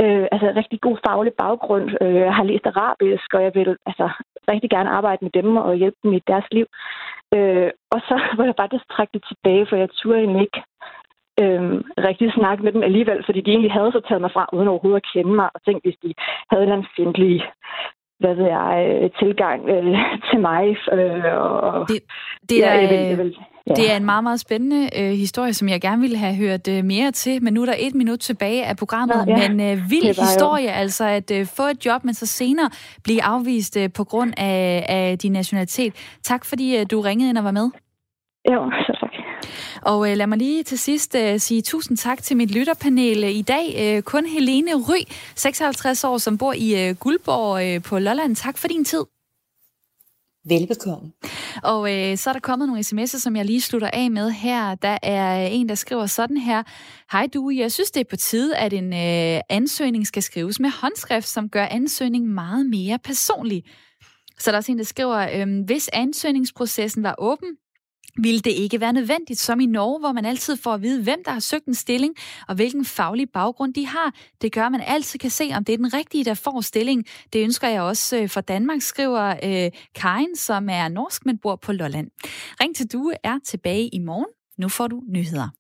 øh, altså rigtig god faglig baggrund. Øh, jeg har læst arabisk, og jeg vil altså rigtig gerne arbejde med dem og hjælpe dem i deres liv. Øh, og så [LAUGHS] var jeg faktisk trække det tilbage, for jeg turde egentlig ikke øh, rigtig snakke med dem alligevel, fordi de egentlig havde så taget mig fra, uden overhovedet at kende mig, og tænkt, hvis de havde en fjendtlig hvad ved jeg, tilgang øh, [LAUGHS] til mig. Øh, og, det, det er, ja, jeg vil, jeg vil, Ja. Det er en meget, meget spændende øh, historie, som jeg gerne ville have hørt øh, mere til, men nu er der et minut tilbage af programmet. Nå, ja. Men øh, vild historie, jo. altså at øh, få et job, men så senere blive afvist øh, på grund af, af din nationalitet. Tak fordi øh, du ringede ind og var med. Jo, [LAUGHS] så tak. Og øh, lad mig lige til sidst øh, sige tusind tak til mit lytterpanel i dag. Øh, kun Helene Ry, 56 år, som bor i øh, Guldborg øh, på Lolland. Tak for din tid. Velbekomme. Og øh, så er der kommet nogle sms'er, som jeg lige slutter af med her. Der er en, der skriver sådan her. Hej du, jeg synes det er på tide, at en øh, ansøgning skal skrives med håndskrift, som gør ansøgningen meget mere personlig. Så der er også en, der skriver, øh, hvis ansøgningsprocessen var åben, ville det ikke være nødvendigt, som i Norge, hvor man altid får at vide, hvem der har søgt en stilling, og hvilken faglig baggrund de har. Det gør, at man altid kan se, om det er den rigtige, der får stilling. Det ønsker jeg også øh, for Danmark, skriver øh, Karin, som er norsk, men bor på Lolland. Ring til Due er tilbage i morgen. Nu får du nyheder.